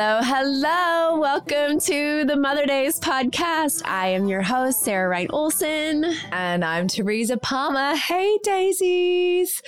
Hello, hello. Welcome to the Mother Daze podcast. I am your host, Sarah Wright Olsen. And I'm Teresa Palmer. Hey, Dazies.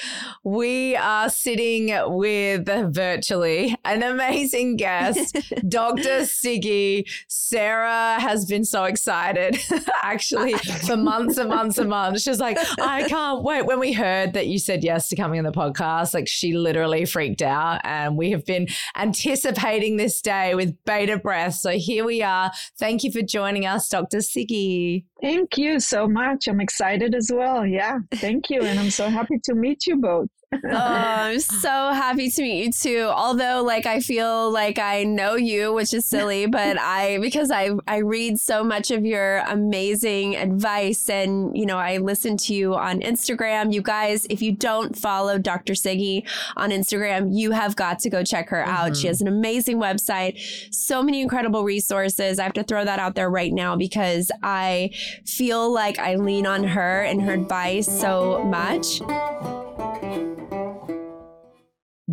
We are sitting with virtually an amazing guest, Dr. Siggie. Sarah has been so excited, actually, for months and months and months. She's like, I can't wait. When we heard that you said yes to coming on the podcast, like she literally freaked out. And we have been anticipating this day with bated breath. So here we are. Thank you for joining us, Dr. Siggie. Thank you so much. I'm excited as well. Yeah, thank you. And I'm so happy to meet you both oh, I'm so happy to meet you too. Although, like, I feel like I know you, which is silly, but I because I I read so much of your amazing advice, and you know, I listen to you on Instagram. You guys, if you don't follow Dr. Siggie on Instagram, you have got to go check her out. Mm-hmm. She has an amazing website, so many incredible resources. I have to throw that out there right now because I feel like I lean on her and her advice so much.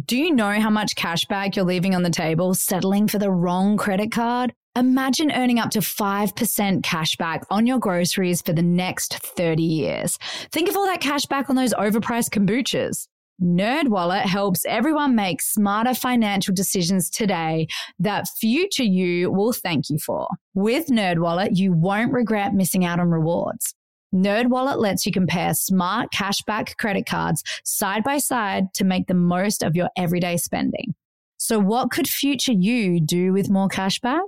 Do you know how much cash back you're leaving on the table settling for the wrong credit card? Imagine earning up to 5% cash back on your groceries for the next 30 years. Think of all that cash back on those overpriced kombuchas. NerdWallet helps everyone make smarter financial decisions today that future you will thank you for. With NerdWallet, you won't regret missing out on rewards. NerdWallet lets you compare smart cashback credit cards side by side to make the most of your everyday spending. So what could future you do with more cashback?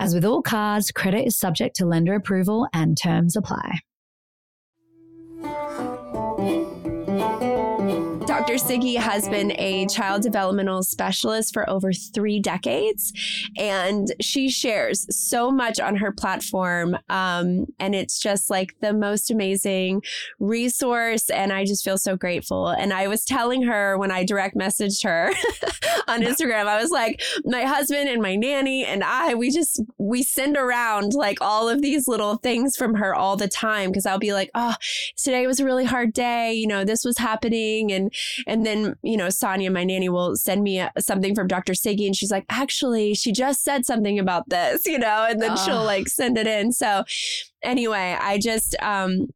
As with all cards, credit is subject to lender approval and terms apply. Dr. Siggie has been a child developmental specialist for over three decades, and she shares so much on her platform. Um, and it's just like the most amazing resource. And I just feel so grateful. And I was telling her when I direct messaged her on Instagram, I was like, my husband and my nanny and I, we just, we send around like all of these little things from her all the time. Cause I'll be like, oh, today was a really hard day. You know, this was happening. And, and then, you know, Sonia, my nanny, will send me a, something from Dr. Siggie and she's like, actually, she just said something about this, you know, and then she'll like send it in. So anyway, I just, um,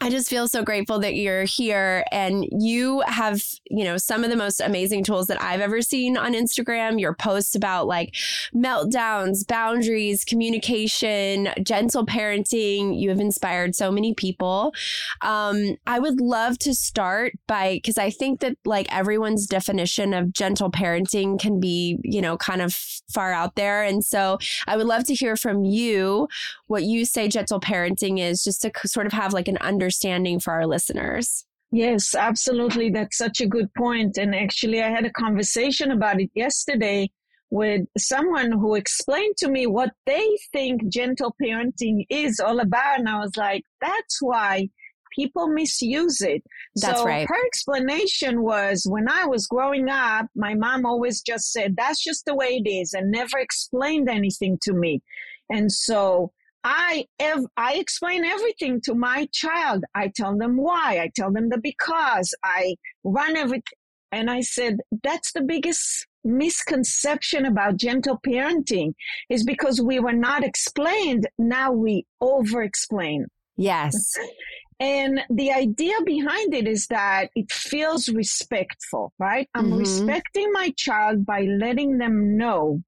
I just feel so grateful that you're here and you have, you know, some of the most amazing tools that I've ever seen on Instagram. Your posts about like meltdowns, boundaries, communication, gentle parenting. You have inspired so many people. Um, I would love to start by, because I think that like everyone's definition of gentle parenting can be, you know, kind of far out there. And so I would love to hear from you what you say gentle parenting is, just to sort of have like an under understanding for our listeners. Yes, absolutely. That's such a good point. And actually, I had a conversation about it yesterday with someone who explained to me what they think gentle parenting is all about. And I was like, that's why people misuse it. That's so right. Her explanation was when I was growing up, my mom always just said, that's just the way it is and never explained anything to me. And so I ev- I explain everything to my child. I tell them why. I tell them the because. I run everything. And I said, that's the biggest misconception about gentle parenting is because we were not explained. Now we over explain. Yes. And the idea behind it is that it feels respectful, right? I'm mm-hmm. respecting my child by letting them know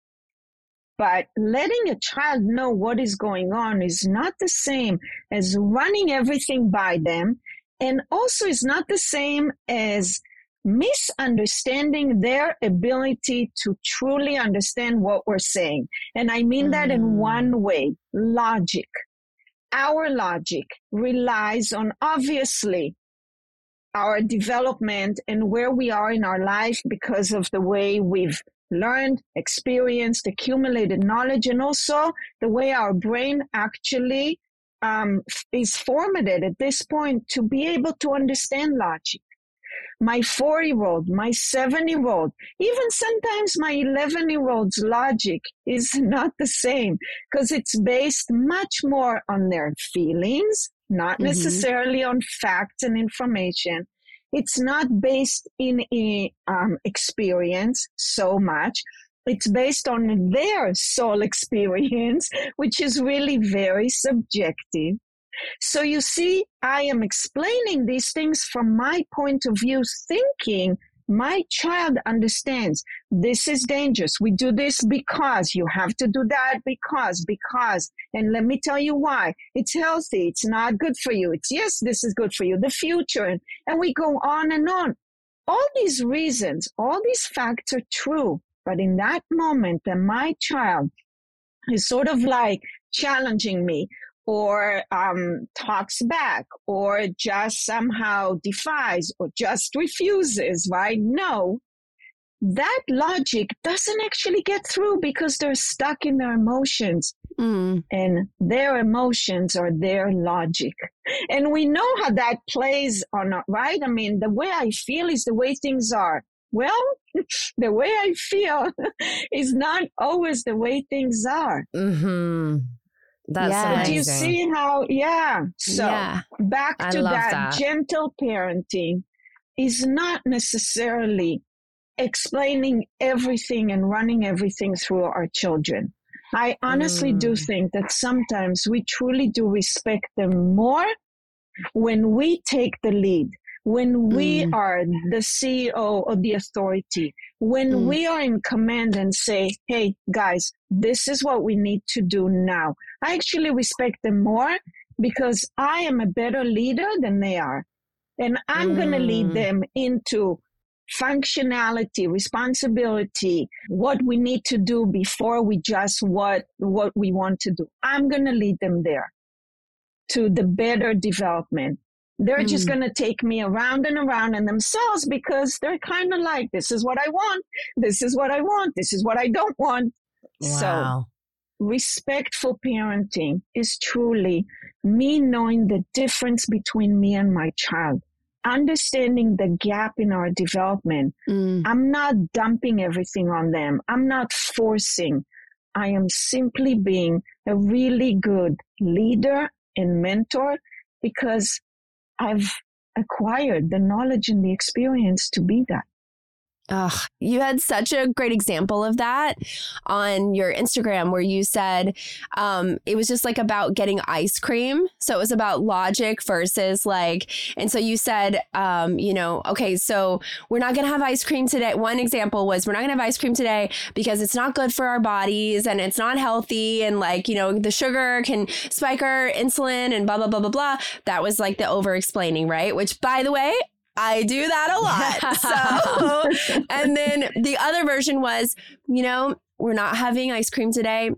but letting a child know what is going on is not the same as running everything by them. And also is not the same as misunderstanding their ability to truly understand what we're saying. And I mean mm. that in mm. one way, logic. Our logic relies on obviously our development and where we are in our life because of the way we've learned, experienced, accumulated knowledge, and also the way our brain actually um, is formatted at this point to be able to understand logic. My four year old, my seven year old, even sometimes my 11 year old's logic is not the same because it's based much more on their feelings, not mm-hmm. necessarily on facts and information. It's not based in a, um, experience so much. It's based on their soul experience, which is really very subjective. So you see, I am explaining these things from my point of view, thinking my child understands this is dangerous. We do this because you have to do that because, because. And let me tell you why. It's healthy. It's not good for you. It's yes, this is good for you. The future. And, and we go on and on. All these reasons, all these facts are true. But in that moment that my child is sort of like challenging me or um, talks back or just somehow defies or just refuses, right? No, that logic doesn't actually get through because they're stuck in their emotions. Mm. And their emotions are their logic. And we know how that plays on, right? I mean, the way I feel is the way things are. Well, the way I feel is not always the way things are. Mm-hmm. That's yes. amazing. Do you see how? Yeah. So yeah. back to that, that gentle parenting is not necessarily explaining everything and running everything through our children. I honestly mm. do think that sometimes we truly do respect them more when we take the lead, when we mm. are the CEO or the authority, when mm. we are in command and say, hey, guys, this is what we need to do now. I actually respect them more because I am a better leader than they are. And I'm mm. going to lead them into functionality, responsibility, what we need to do before we just what, what we want to do. I'm going to lead them there to the better development. They're mm. just going to take me around and around in themselves because they're kind of like, this is what I want. This is what I want. This is what I don't want. Wow. So respectful parenting is truly me knowing the difference between me and my child understanding the gap in our development. Mm. I'm not dumping everything on them. I'm not forcing. I am simply being a really good leader and mentor because I've acquired the knowledge and the experience to be that. Ugh, you had such a great example of that on your Instagram where you said um, it was just like about getting ice cream. So it was about logic versus like, and so you said, um, you know, okay, so we're not going to have ice cream today. One example was we're not going to have ice cream today because it's not good for our bodies and it's not healthy. And like, you know, the sugar can spike our insulin and blah, blah, blah, blah, blah. That was like the over explaining, right? Which, by the way, I do that a lot. so, and then the other version was, you know, we're not having ice cream today.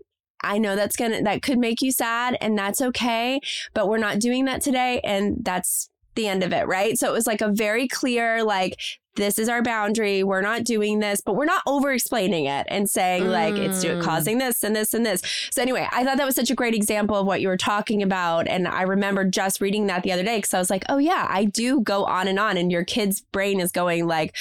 I know that's going to, that could make you sad and that's okay, but we're not doing that today. And that's the end of it, right? So it was like a very clear, like, this is our boundary. We're not doing this, but we're not over explaining it and saying mm. like it's mm. causing this and this and this. So anyway, I thought that was such a great example of what you were talking about. And I remember just reading that the other day because I was like, oh yeah, I do go on and on. And your kid's brain is going like,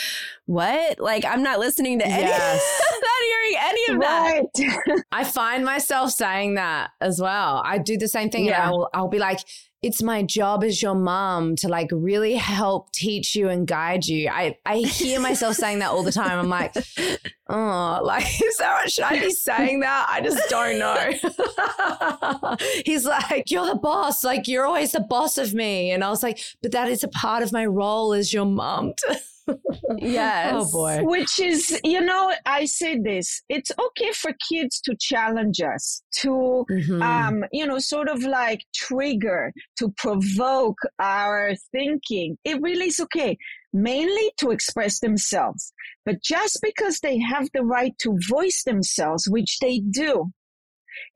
what? Like I'm not listening to any yes. not hearing any of right. that. I find myself saying that as well. I do the same thing. Yeah. I'll, I'll be like, it's my job as your mom to like really help teach you and guide you. I, I hear myself saying that all the time. I'm like, oh, like, is that should I be saying that? I just don't know. He's like, you're the boss. Like, you're always the boss of me. And I was like, but that is a part of my role as your mom. yes. Oh boy. Which is, you know, I say this. It's okay for kids to challenge us, to, mm-hmm. um, you know, sort of like trigger, to provoke our thinking. It really is okay. Mainly to express themselves. But just because they have the right to voice themselves, which they do,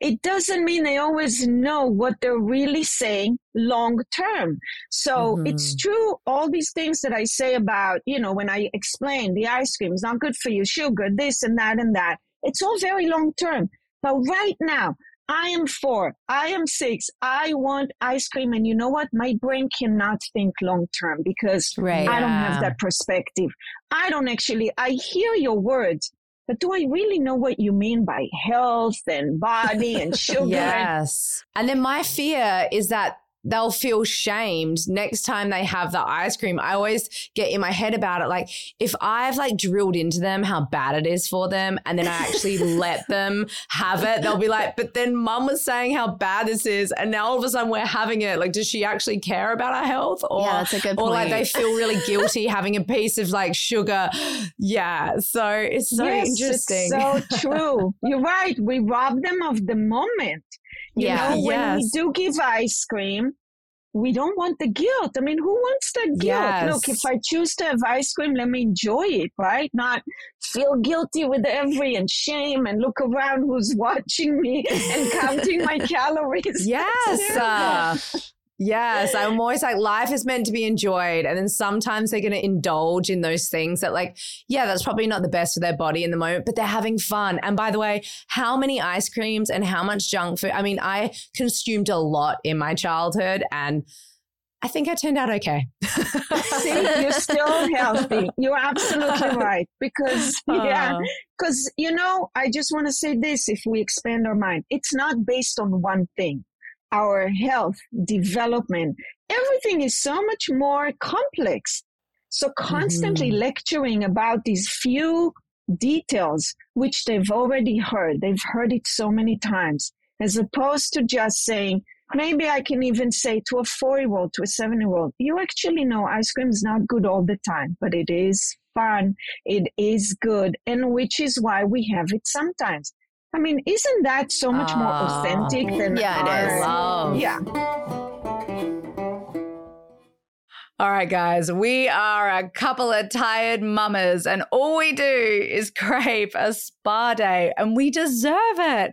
it doesn't mean they always know what they're really saying long term. So mm-hmm. it's true. All these things that I say about, you know, when I explain the ice cream is not good for you, sugar, this and that and that, it's all very long term. But right now, I am four, I am six, I want ice cream. And you know what? My brain cannot think long term because right. I don't have that perspective. I don't actually, I hear your words, but do I really know what you mean by health and body and sugar? yes. And then my fear is that they'll feel shamed next time they have the ice cream. I always get in my head about it. Like if I've like drilled into them how bad it is for them and then I actually let them have it, they'll be like, but then mum was saying how bad this is. And now all of a sudden we're having it. Like, does she actually care about our health? Or, yeah, that's a good Or like they feel really guilty having a piece of like sugar. Yeah. So it's so yes, interesting. It's so true. You're right. We rob them of the moment. You yeah, know, when yes. we do give ice cream, we don't want the guilt. I mean, who wants that guilt? Yes. Look, if I choose to have ice cream, let me enjoy it, right? Not feel guilty with every and shame and look around who's watching me and counting my calories. Yes. Uh, Yes, I'm always like, life is meant to be enjoyed. And then sometimes they're going to indulge in those things that, like, yeah, that's probably not the best for their body in the moment, but they're having fun. And by the way, how many ice creams and how much junk food? I mean, I consumed a lot in my childhood and I think I turned out okay. See, you're still healthy. You're absolutely right. Because, yeah, because, you know, I just want to say this if we expand our mind, it's not based on one thing our health, development, everything is so much more complex. So constantly mm-hmm. lecturing about these few details, which they've already heard. They've heard it so many times, as opposed to just saying, maybe I can even say to a four year old, to a seven year old, you actually know ice cream is not good all the time, but it is fun. It is good. And which is why we have it sometimes. I mean, isn't that so much more ah. authentic than yeah, it is. Love. Yeah. All right, guys, we are a couple of tired mamas, and all we do is crave a spa day, and we deserve it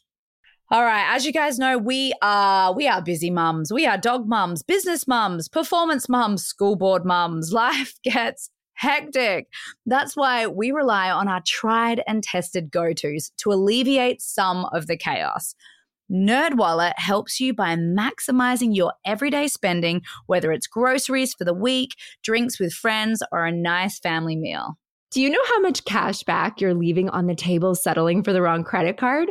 All right, as you guys know, we are we are busy mums. We are dog mums, business mums, performance mums, school board mums. Life gets hectic. That's why we rely on our tried and tested go-tos to alleviate some of the chaos. NerdWallet helps you by maximizing your everyday spending, whether it's groceries for the week, drinks with friends, or a nice family meal. Do you know how much cash back you're leaving on the table settling for the wrong credit card?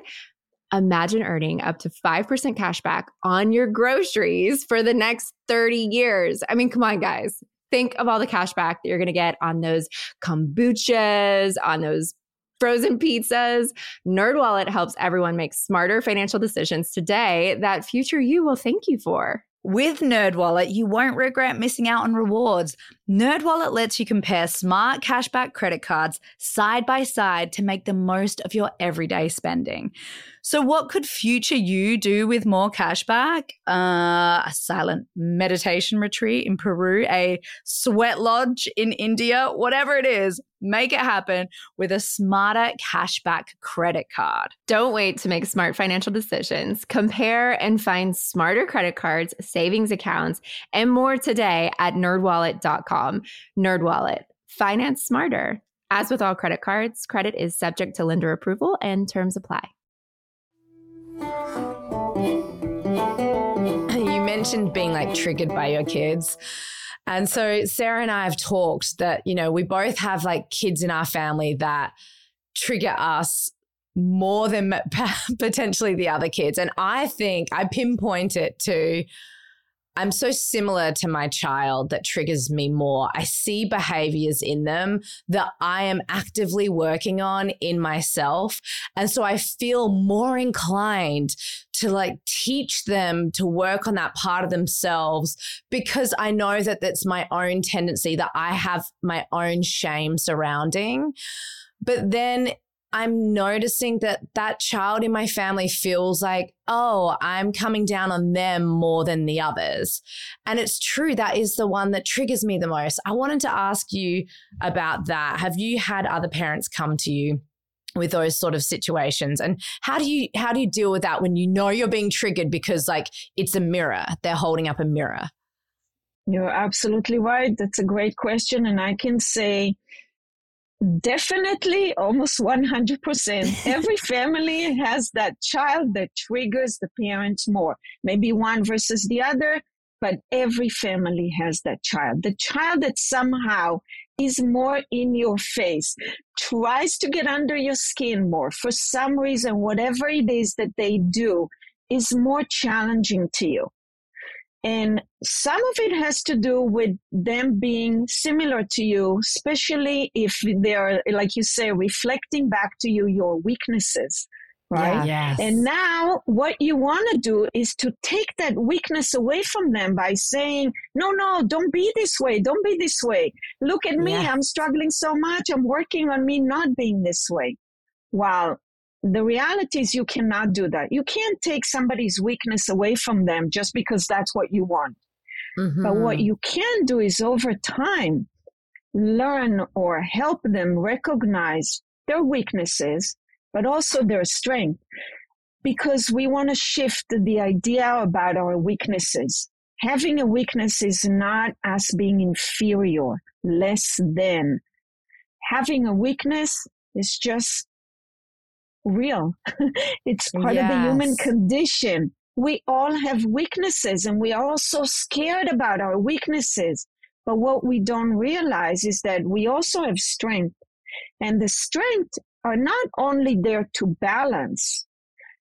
Imagine earning up to 5% cash back on your groceries for the next 30 years. I mean, come on, guys. think of all the cash back that you're going to get on those kombuchas, on those frozen pizzas. NerdWallet helps everyone make smarter financial decisions today that future you will thank you for. With NerdWallet, you won't regret missing out on rewards. NerdWallet lets you compare smart cashback credit cards side by side to make the most of your everyday spending. So, what could future you do with more cashback? Uh, a silent meditation retreat in Peru, a sweat lodge in India, whatever it is, make it happen with a smarter cashback credit card. Don't wait to make smart financial decisions. Compare and find smarter credit cards, savings accounts, and more today at nerdwallet.com. Nerdwallet, finance smarter. As with all credit cards, credit is subject to lender approval and terms apply. You mentioned being like triggered by your kids. And so Sarah and I have talked that, you know, we both have like kids in our family that trigger us more than potentially the other kids. And I think I pinpoint it to I'm so similar to my child that triggers me more. I see behaviors in them that I am actively working on in myself. And so I feel more inclined to like teach them to work on that part of themselves because I know that that's my own tendency, that I have my own shame surrounding. But then I'm noticing that that child in my family feels like, oh, I'm coming down on them more than the others. And it's true, that is the one that triggers me the most. I wanted to ask you about that. Have you had other parents come to you? with those sort of situations and how do you how do you deal with that when you know you're being triggered because like it's a mirror they're holding up a mirror you're absolutely right that's a great question and i can say Definitely, almost 100%. Every family has that child that triggers the parents more. Maybe one versus the other, but every family has that child. The child that somehow is more in your face, tries to get under your skin more for some reason, whatever it is that they do is more challenging to you. And some of it has to do with them being similar to you, especially if they're, like you say, reflecting back to you your weaknesses. Right. Yeah, yes. And now what you want to do is to take that weakness away from them by saying, no, no, don't be this way. Don't be this way. Look at me. I'm struggling so much. I'm working on me not being this way. While the reality is you cannot do that. You can't take somebody's weakness away from them just because that's what you want. Mm-hmm. But what you can do is over time learn or help them recognize their weaknesses, but also their strength. Because we want to shift the idea about our weaknesses. Having a weakness is not us being inferior, less than. Having a weakness is just real. it's part yes. of the human condition. We all have weaknesses and we are all so scared about our weaknesses. But what we don't realize is that we also have strength. And the strength are not only there to balance,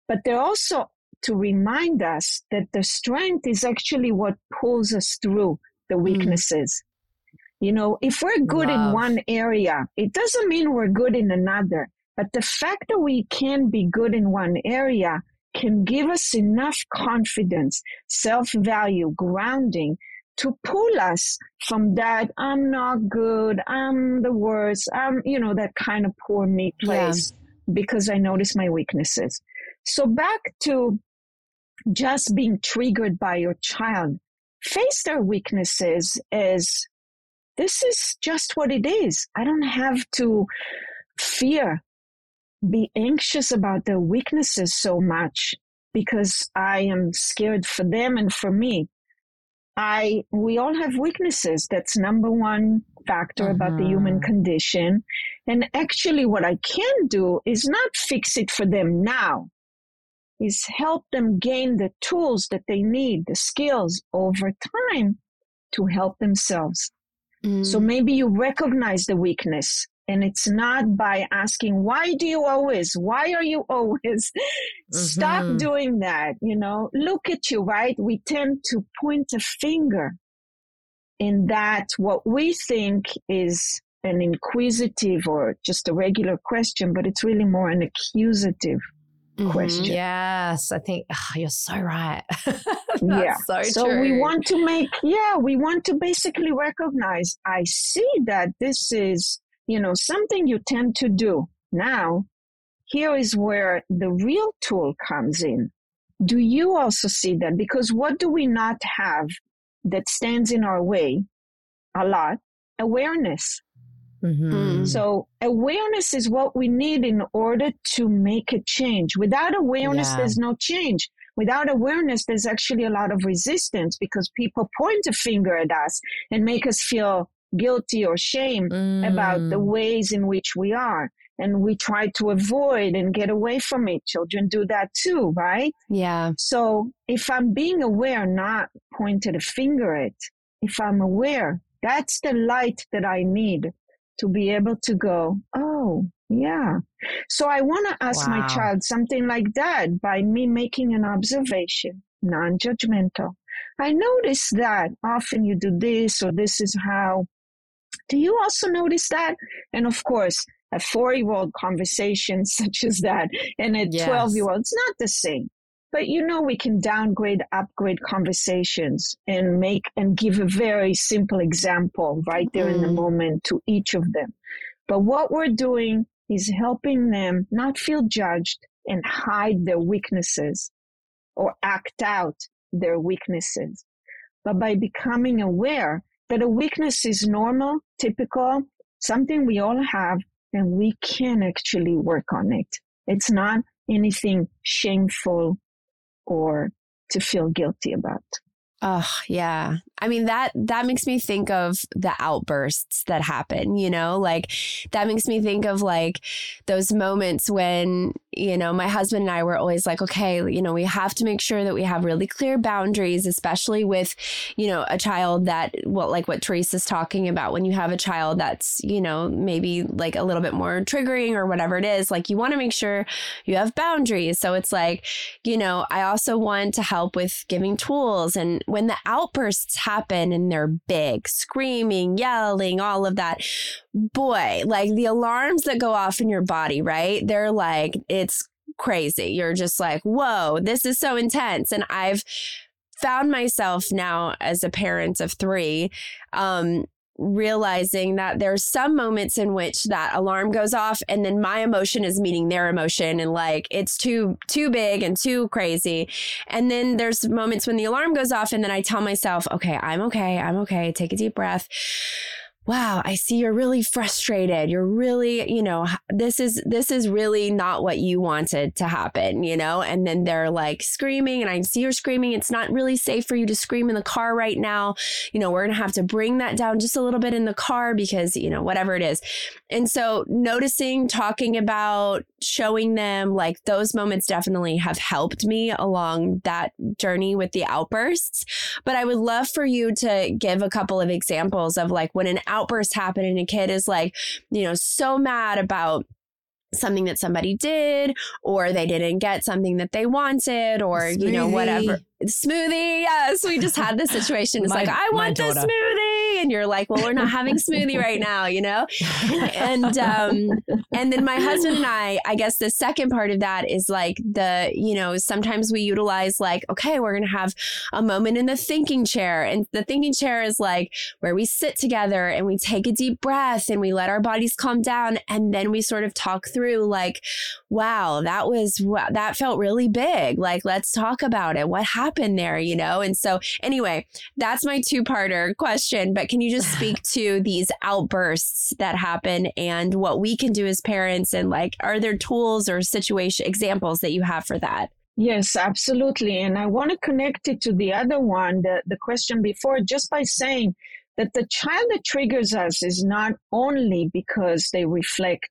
but they're also to remind us that the strength is actually what pulls us through the mm. weaknesses. Mm. You know, if we're good Love. in one area, it doesn't mean we're good in another. But the fact that we can be good in one area can give us enough confidence, self value, grounding to pull us from that I'm not good, I'm the worst, I'm, you know, that kind of poor me place yeah. because I notice my weaknesses. So back to just being triggered by your child. Face their weaknesses as this is just what it is. I don't have to fear be anxious about their weaknesses so much because I am scared for them and for me. I we all have weaknesses. That's number one factor about the human mm-hmm. condition. And actually what I can do is not fix it for them now. Is help them gain the tools that they need, the skills over time to help themselves. Mm. So maybe you recognize the weakness and it's not by asking, why do you always? Why are you always? Mm-hmm. Stop doing that. You know, look at you, right? We tend to point a finger. in that what we think is an inquisitive or just a regular question, but it's really more an accusative mm-hmm. question. Yes, I think oh, you're so right. yeah. So, so true. we want to make, yeah, we want to basically recognize I see that this is, you know, something you tend to do. Now, here is where the real tool comes in. Do you also see that? Because what do we not have that stands in our way a lot? Awareness. Mm-hmm. Mm. So awareness is what we need in order to make a change. Without awareness, yeah. there's no change. Without awareness, there's actually a lot of resistance because people point a finger at us and make us feel guilty or shame mm. about the mm. ways in which we are. And we try to avoid and get away from it. Children do that too, right? Yeah. So if I'm being aware, not pointed a finger at, if I'm aware, that's the light that I need to be able to go, oh, yeah. So I want to ask wow. my child something like that by me making an observation, non judgmental. I notice that often you do this or this is how. Do you also notice that? And of course, a four year old conversation such as that and a 12 year old, it's not the same. But you know, we can downgrade, upgrade conversations and make and give a very simple example right there mm. in the mm. moment to each of them. But what we're doing is helping them not feel judged and hide their weaknesses or act out their weaknesses, but by becoming aware that a weakness is normal, typical, something we all have, and we can actually work on it. It's not anything shameful or to feel guilty about. Oh, yeah. I mean that that makes me think of the outbursts that happen, you know? Like that makes me think of like those moments when, you know, my husband and I were always like, okay, you know, we have to make sure that we have really clear boundaries, especially with, you know, a child that well like what Teresa's talking about when you have a child that's, you know, maybe like a little bit more triggering or whatever it is, like you want to make sure you have boundaries. So it's like, you know, I also want to help with giving tools and when the outbursts happen and they're big, screaming, yelling, all of that, boy, like the alarms that go off in your body, right? They're like, it's crazy. You're just like, whoa, this is so intense. And I've found myself now as a parent of three, um, realizing that there's some moments in which that alarm goes off and then my emotion is meeting their emotion and like it's too too big and too crazy. And then there's moments when the alarm goes off and then I tell myself okay I'm okay I'm okay take a deep breath wow, I see you're really frustrated. You're really, you know, this is this is really not what you wanted to happen, you know? And then they're like screaming and I see you're screaming. It's not really safe for you to scream in the car right now. You know, we're going to have to bring that down just a little bit in the car because, you know, whatever it is. And so noticing, talking about, showing them like those moments definitely have helped me along that journey with the outbursts. But I would love for you to give a couple of examples of like when an outburst happened and a kid is like, you know, so mad about something that somebody did or they didn't get something that they wanted or you know whatever. Smoothie. Yes we just had this situation. It's my, like i want the smoothie and you're like well we're not having smoothie right now you know and um and then my husband and i i guess the second part of that is like the you know sometimes we utilize like okay we're gonna have a moment in the thinking chair and the thinking chair is like where we sit together and we take a deep breath and we let our bodies calm down and then we sort of talk through like wow that was that felt really big like let's talk about it what happened there, you know? And so, anyway, that's my two parter question. But can you just speak to these outbursts that happen and what we can do as parents? And like, are there tools or situation examples that you have for that? Yes, absolutely. And I want to connect it to the other one, the, the question before, just by saying that the child that triggers us is not only because they reflect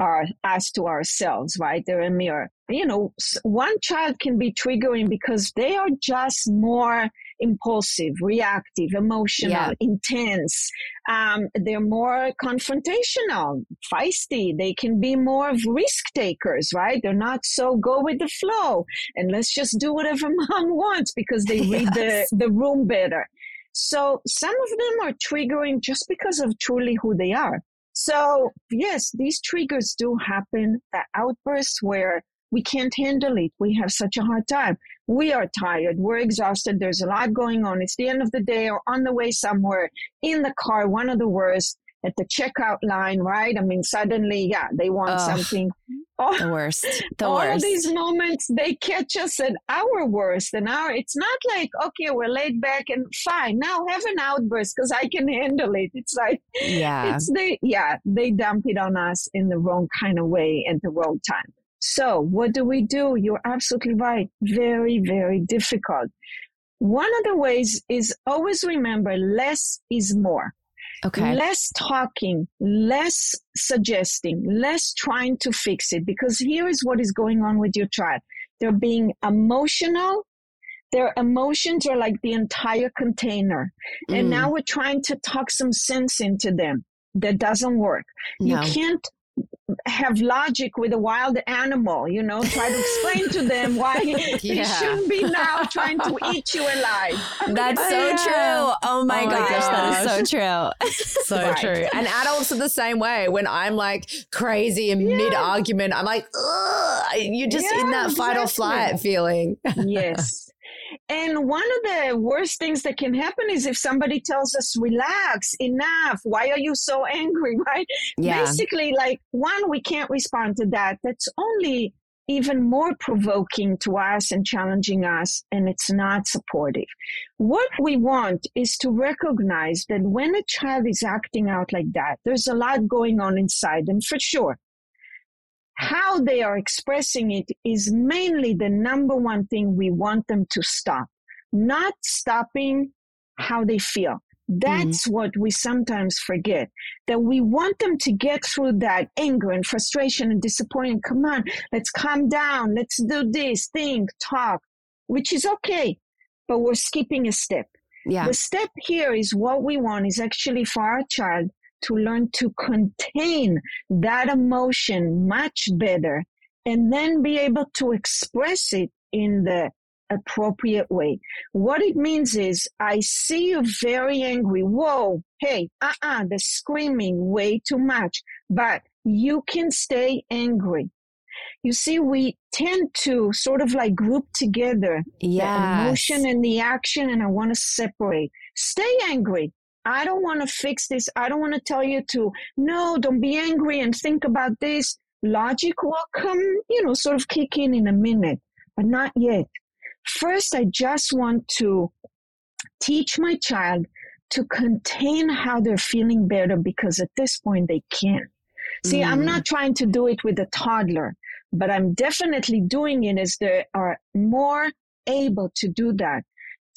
our us to ourselves, right? They're a mirror. You know, one child can be triggering because they are just more impulsive, reactive, emotional, yeah. intense. Um, they're more confrontational, feisty. They can be more of risk takers, right? They're not so go with the flow and let's just do whatever mom wants because they read yes. the, the room better. So some of them are triggering just because of truly who they are. So yes, these triggers do happen, the outbursts where we can't handle it. We have such a hard time. We are tired. We're exhausted. There's a lot going on. It's the end of the day or on the way somewhere in the car, one of the worst at the checkout line, right? I mean, suddenly, yeah, they want Ugh, something. Oh, the worst. The all worst. these moments, they catch us at our worst. And our, it's not like, okay, we're laid back and fine. Now have an outburst because I can handle it. It's like, yeah, it's they, yeah, they dump it on us in the wrong kind of way at the wrong time. So what do we do? You're absolutely right. Very, very difficult. One of the ways is always remember less is more. Okay. Less talking, less suggesting, less trying to fix it. Because here is what is going on with your child. They're being emotional. Their emotions are like the entire container. Mm. And now we're trying to talk some sense into them. That doesn't work. No. You can't have logic with a wild animal, you know, try to explain to them why yeah. shouldn't be now trying to eat you alive. That's so yeah. true. Oh my, oh gosh, gosh, that is so true. so right. true. And adults are the same way. When I'm like crazy in yeah. mid argument, I'm like, you're just in that fight exactly. or flight feeling. yes. And one of the worst things that can happen is if somebody tells us, relax, enough, why are you so angry, right? Yeah. Basically, like, one, we can't respond to that. That's only even more provoking to us and challenging us, and it's not supportive. What we want is to recognize that when a child is acting out like that, there's a lot going on inside them for sure how they are expressing it is mainly the number one thing we want them to stop, not stopping how they feel. That's mm-hmm. what we sometimes forget that we want them to get through that anger and frustration and disappointment. Come on, let's calm down. Let's do this, think, talk, which is okay, but we're skipping a step. Yeah. The step here is what we want is actually for our child to learn to contain that emotion much better and then be able to express it in the appropriate way. What it means is, I see you very angry. Whoa, hey, uh uh-uh, uh, the screaming way too much, but you can stay angry. You see, we tend to sort of like group together yes. the emotion and the action, and I want to separate. Stay angry. I don't want to fix this. I don't want to tell you to, no, don't be angry and think about this. Logic will come, you know, sort of kick in in a minute, but not yet. First, I just want to teach my child to contain how they're feeling better because at this point they can't. See, mm. I'm not trying to do it with a toddler, but I'm definitely doing it as they are more able to do that.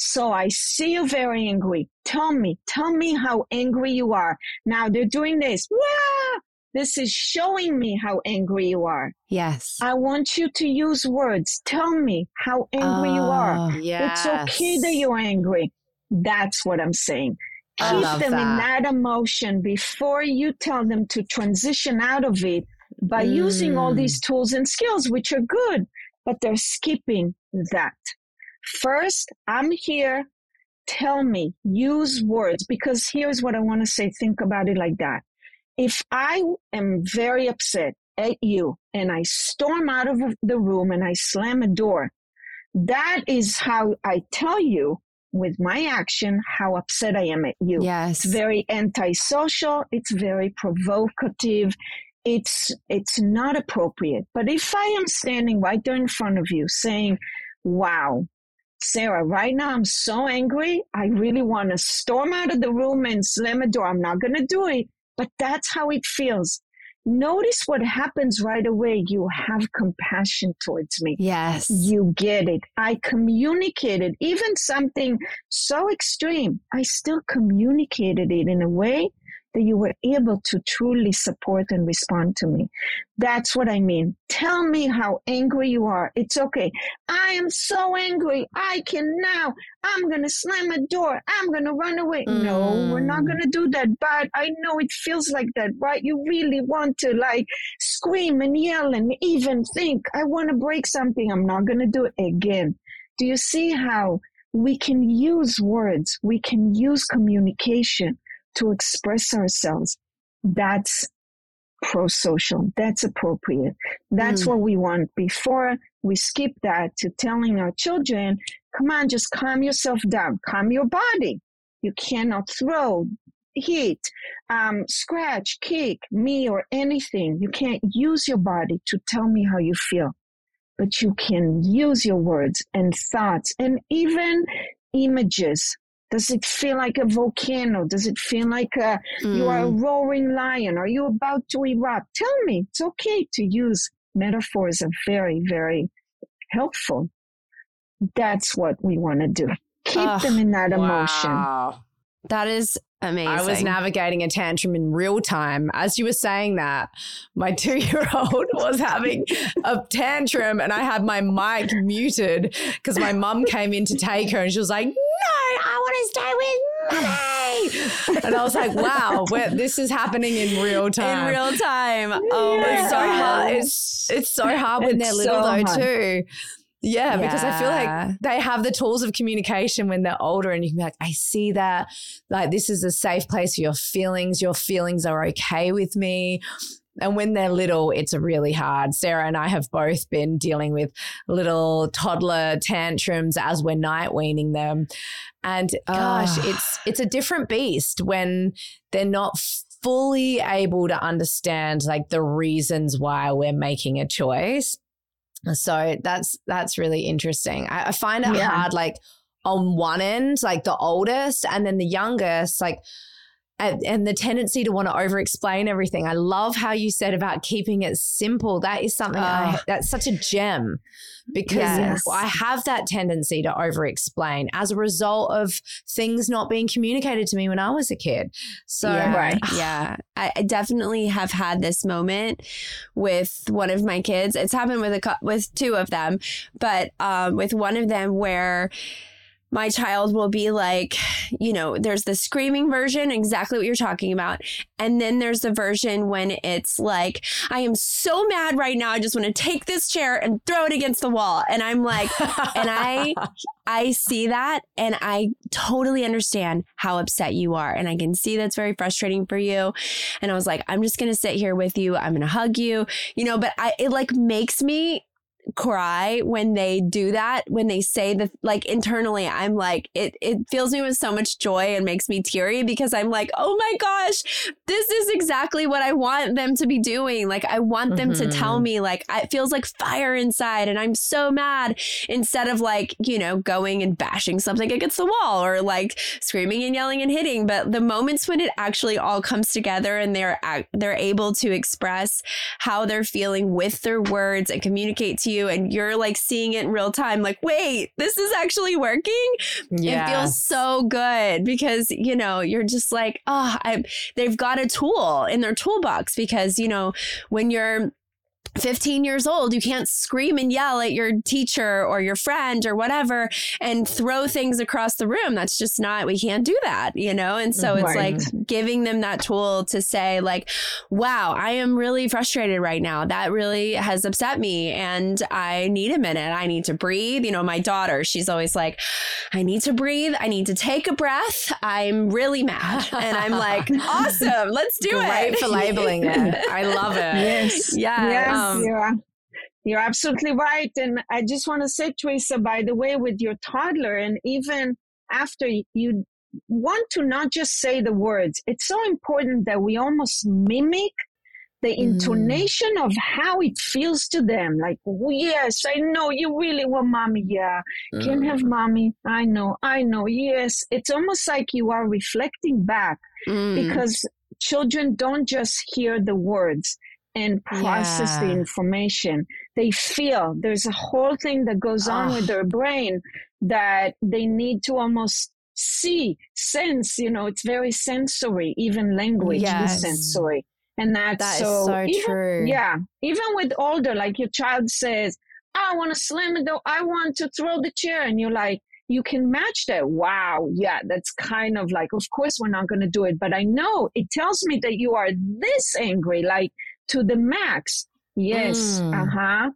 So I see you very angry. Tell me, tell me how angry you are. Now they're doing this. This is showing me how angry you are. Yes. I want you to use words. Tell me how angry you are. Yes. It's okay that you're angry. That's what I'm saying. I Keep them that. in that emotion before you tell them to transition out of it by mm. using all these mm. tools and skills, which are good, but they're skipping that. First, I'm here. Tell me, use words, because here's what I want to say. Think about it like that. If I am very upset at you and I storm out of the room and I slam a door, that is how I tell you with my action how upset I am at you. Yes. It's very antisocial. It's very provocative. It's, it's not appropriate. But if I am standing right there in front of you saying, wow, Sarah, right now I'm so angry. I really want to storm out of the room and slam a door. I'm not going to do it, but that's how it feels. Notice what happens right away. You have compassion towards me. Yes. You get it. I communicated even something so extreme. I still communicated it in a way that you were able to truly support and respond to me. That's what I mean. Tell me how angry you are. It's okay. I am so angry. I can now. I'm going to slam a door. I'm going to run away. Mm. No, we're not going to do that. But I know it feels like that, right? You really want to like scream and yell and even think, I want to break something. I'm not going to do it again. Do you see how we can use words, we can use communication to express ourselves. That's pro social. That's appropriate. That's mm. what we want. Before we skip that to telling our children, come on, just calm yourself down, calm your body. You cannot throw, hit, um, scratch, kick me or anything. You can't use your body to tell me how you feel, but you can use your words and thoughts and even images does it feel like a volcano? Does it feel like a, mm. you are a mm. roaring lion? Are you about to erupt? Tell me. It's okay to use metaphors are very, very helpful. That's what we want to do. Keep them in that emotion. Wow. That is amazing. I was navigating a tantrum in real time. As you were saying that, my two year old was having a tantrum and I had my mic muted because my mum came in to take her and she was like, No, I want to stay with mommy. and I was like, Wow, this is happening in real time. In real time. Oh yeah. It's so hard. It's, it's so hard when it's they're little, so though, hard. too. Yeah, yeah, because I feel like they have the tools of communication when they're older, and you can be like, I see that. Like, this is a safe place for your feelings. Your feelings are okay with me. And when they're little, it's really hard. Sarah and I have both been dealing with little toddler tantrums as we're night weaning them. And gosh, ah. it's it's a different beast when they're not fully able to understand like the reasons why we're making a choice so that's that's really interesting. I, I find it yeah. hard, like on one end, like the oldest, and then the youngest, like and, and the tendency to want to over explain everything. I love how you said about keeping it simple. That is something I, that's such a gem because yes. I have that tendency to over explain as a result of things not being communicated to me when I was a kid. So, yeah, right. yeah, I, I definitely have had this moment with one of my kids. It's happened with a with two of them, but um, with one of them where my child will be like, you know, there's the screaming version, exactly what you're talking about. And then there's the version when it's like, I am so mad right now. I just want to take this chair and throw it against the wall. And I'm like, and I, I see that and I totally understand how upset you are. And I can see that's very frustrating for you. And I was like, I'm just going to sit here with you. I'm going to hug you, you know, but I, it like makes me cry when they do that when they say the like internally i'm like it it fills me with so much joy and makes me teary because i'm like oh my gosh this is exactly what i want them to be doing like i want them mm-hmm. to tell mm-hmm. me like it feels like fire inside and i'm so mad instead of like you know going and bashing something against the wall or like screaming and yelling and hitting but the moments when it actually all comes together and they're they're able to express how they're feeling with their words and communicate to you and you're like seeing it in real time like wait this is actually working yes. it feels so good because you know you're just like oh I they've got a tool in their toolbox because you know when you're 15 years old, you can't scream and yell at your teacher or your friend or whatever and throw things across the room. That's just not, we can't do that, you know? And so right. it's like giving them that tool to say, like, wow, I am really frustrated right now. That really has upset me. And I need a minute. I need to breathe. You know, my daughter, she's always like, I need to breathe. I need to take a breath. I'm really mad. And I'm like, awesome. Let's do Great it. Great for labeling it. I love it. Yes. Yeah. Yes. Um, you're, you're absolutely right. And I just want to say, Teresa, by the way, with your toddler, and even after you want to not just say the words, it's so important that we almost mimic the mm. intonation mm. of how it feels to them. Like, oh, yes, I know you really want mommy. Yeah, mm. can have mommy. I know, I know. Yes, it's almost like you are reflecting back mm. because children don't just hear the words and process yeah. the information. They feel there's a whole thing that goes on with their brain that they need to almost see, sense, you know, it's very sensory, even language yes. is sensory. And that's that so, so even, true. Yeah. Even with older, like your child says, I want to slam it though. I want to throw the chair. And you're like, you can match that. Wow. Yeah. That's kind of like, of course, we're not going to do it, but I know it tells me that you are this angry. Like, to the max. Yes. Mm. Uh huh.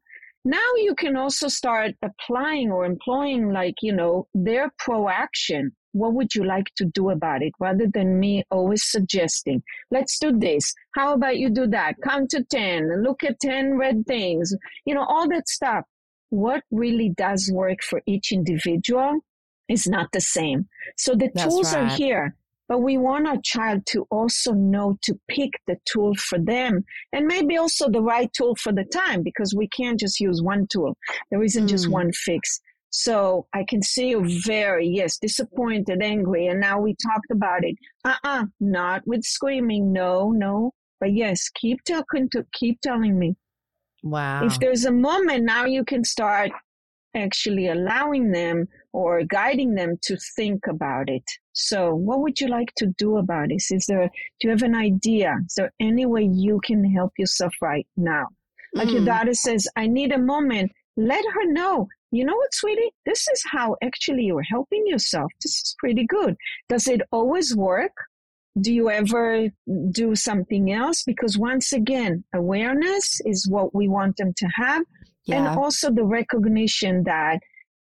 Now you can also start applying or employing, like, you know, their proaction. What would you like to do about it rather than me always suggesting, let's do this. How about you do that? Count to 10, look at 10 red things, you know, all that stuff. What really does work for each individual is not the same. So the That's tools right. are here but we want our child to also know to pick the tool for them and maybe also the right tool for the time because we can't just use one tool. There isn't mm. just one fix. So I can see you very, yes, disappointed, angry. And now we talked about it. Uh-uh, not with screaming. No, no. But yes, keep talking to, keep telling me. Wow. If there's a moment now you can start actually allowing them or guiding them to think about it. So, what would you like to do about this? Is there, do you have an idea? Is there any way you can help yourself right now? Like mm. your daughter says, I need a moment. Let her know. You know what, sweetie? This is how actually you're helping yourself. This is pretty good. Does it always work? Do you ever do something else? Because once again, awareness is what we want them to have. Yeah. And also the recognition that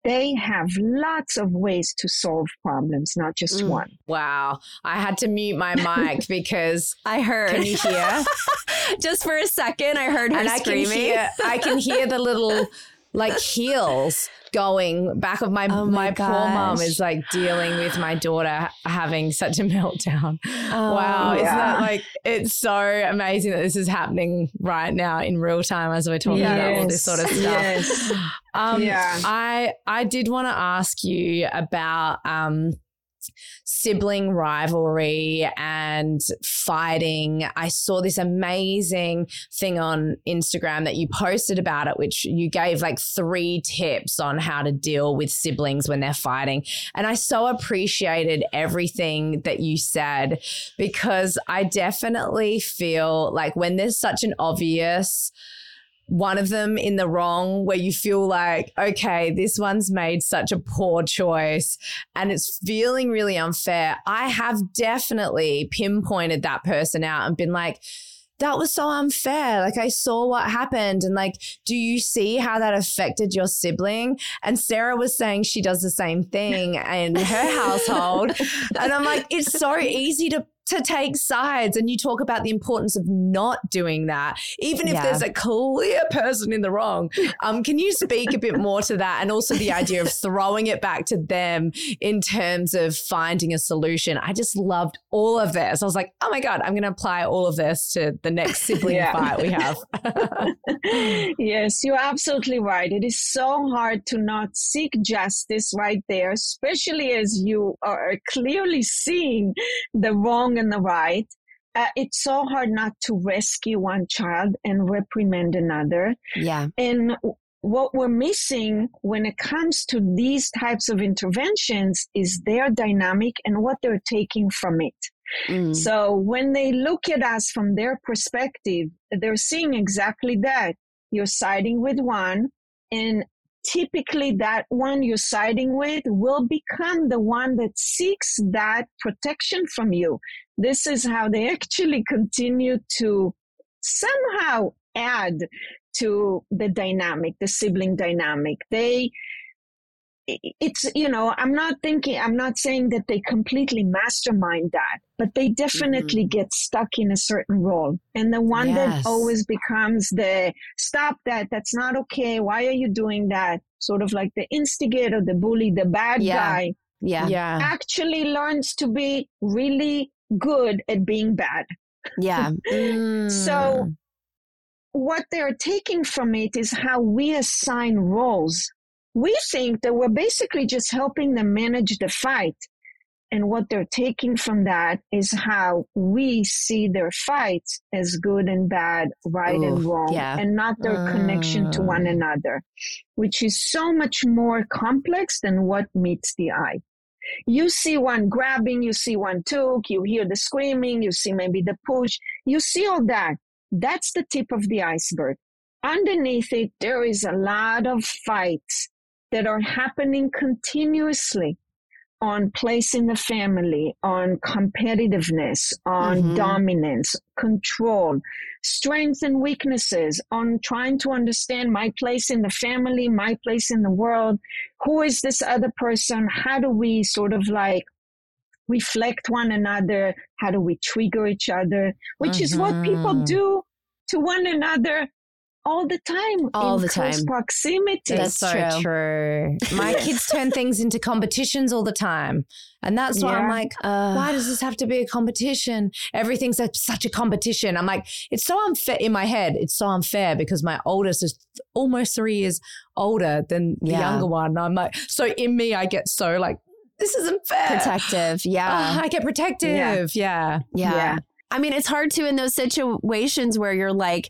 they have lots of ways to solve problems, not just mm. one. Wow. I had to mute my mic because I heard. Can you hear? just for a second, I heard her and screaming. I can hear, I can hear the little like heels going back of my oh my, my poor mom is like dealing with my daughter having such a meltdown. Oh, wow, yeah. isn't that like it's so amazing that this is happening right now in real time as we're talking yes. about all this sort of stuff. Yes. Um, yeah. I I did want to ask you about um sibling rivalry and fighting. I saw this amazing thing on Instagram that you posted about it, which you gave like three tips on how to deal with siblings when they're fighting. And I so appreciated everything that you said because I definitely feel like when there's such an obvious, one of them in the wrong where you feel like, okay, this one's made such a poor choice and it's feeling really unfair. I have definitely pinpointed that person out and been like, that was so unfair. Like I saw what happened and like, do you see how that affected your sibling? And Sarah was saying she does the same thing in her household. And I'm like, it's so easy to to take sides and you talk about the importance of not doing that even if yeah. there's a clear person in the wrong. Um, can you speak a bit more to that and also the idea of throwing it back to them in terms of finding a solution? I just loved all of this. I was like oh my god i'm going to apply all of this to the next sibling yeah. fight we have. Yes you're absolutely right. It is so hard to not seek justice right there especially as you are clearly seeing the wrong and the right. Uh, it's so hard not to rescue one child and reprimand another. Yeah. And what we're missing when it comes to these types of interventions is their dynamic and what they're taking from it. Mm. So when they look at us from their perspective, they're seeing exactly that. You're siding with one and typically that one you're siding with will become the one that seeks that protection from you. This is how they actually continue to somehow add to the dynamic, the sibling dynamic. They, it's, you know, I'm not thinking, I'm not saying that they completely mastermind that, but they definitely mm-hmm. get stuck in a certain role. And the one yes. that always becomes the stop that, that's not okay. Why are you doing that? Sort of like the instigator, the bully, the bad yeah. guy. Yeah. Yeah. Actually learns to be really good at being bad. Yeah. Mm. so what they're taking from it is how we assign roles. We think that we're basically just helping them manage the fight. And what they're taking from that is how we see their fights as good and bad, right Ooh, and wrong, yeah. and not their connection to one mm. another, which is so much more complex than what meets the eye. You see one grabbing, you see one took, you hear the screaming, you see maybe the push, you see all that. That's the tip of the iceberg. Underneath it, there is a lot of fights that are happening continuously. On place in the family, on competitiveness, on mm-hmm. dominance, control, strengths and weaknesses, on trying to understand my place in the family, my place in the world. Who is this other person? How do we sort of like reflect one another? How do we trigger each other? Which mm-hmm. is what people mm-hmm. do to one another all the time. All the time. Proximity. That's, that's so true. true. My kids turn things into competitions all the time. And that's why yeah. I'm like, uh, why does this have to be a competition? Everything's a, such a competition. I'm like, it's so unfair in my head. It's so unfair because my oldest is almost three years older than the yeah. younger one. And I'm like, so in me, I get so like, this isn't fair. Protective. Yeah. Oh, I get protective. Yeah. yeah. Yeah. Yeah. I mean, it's hard to in those situations where you're like,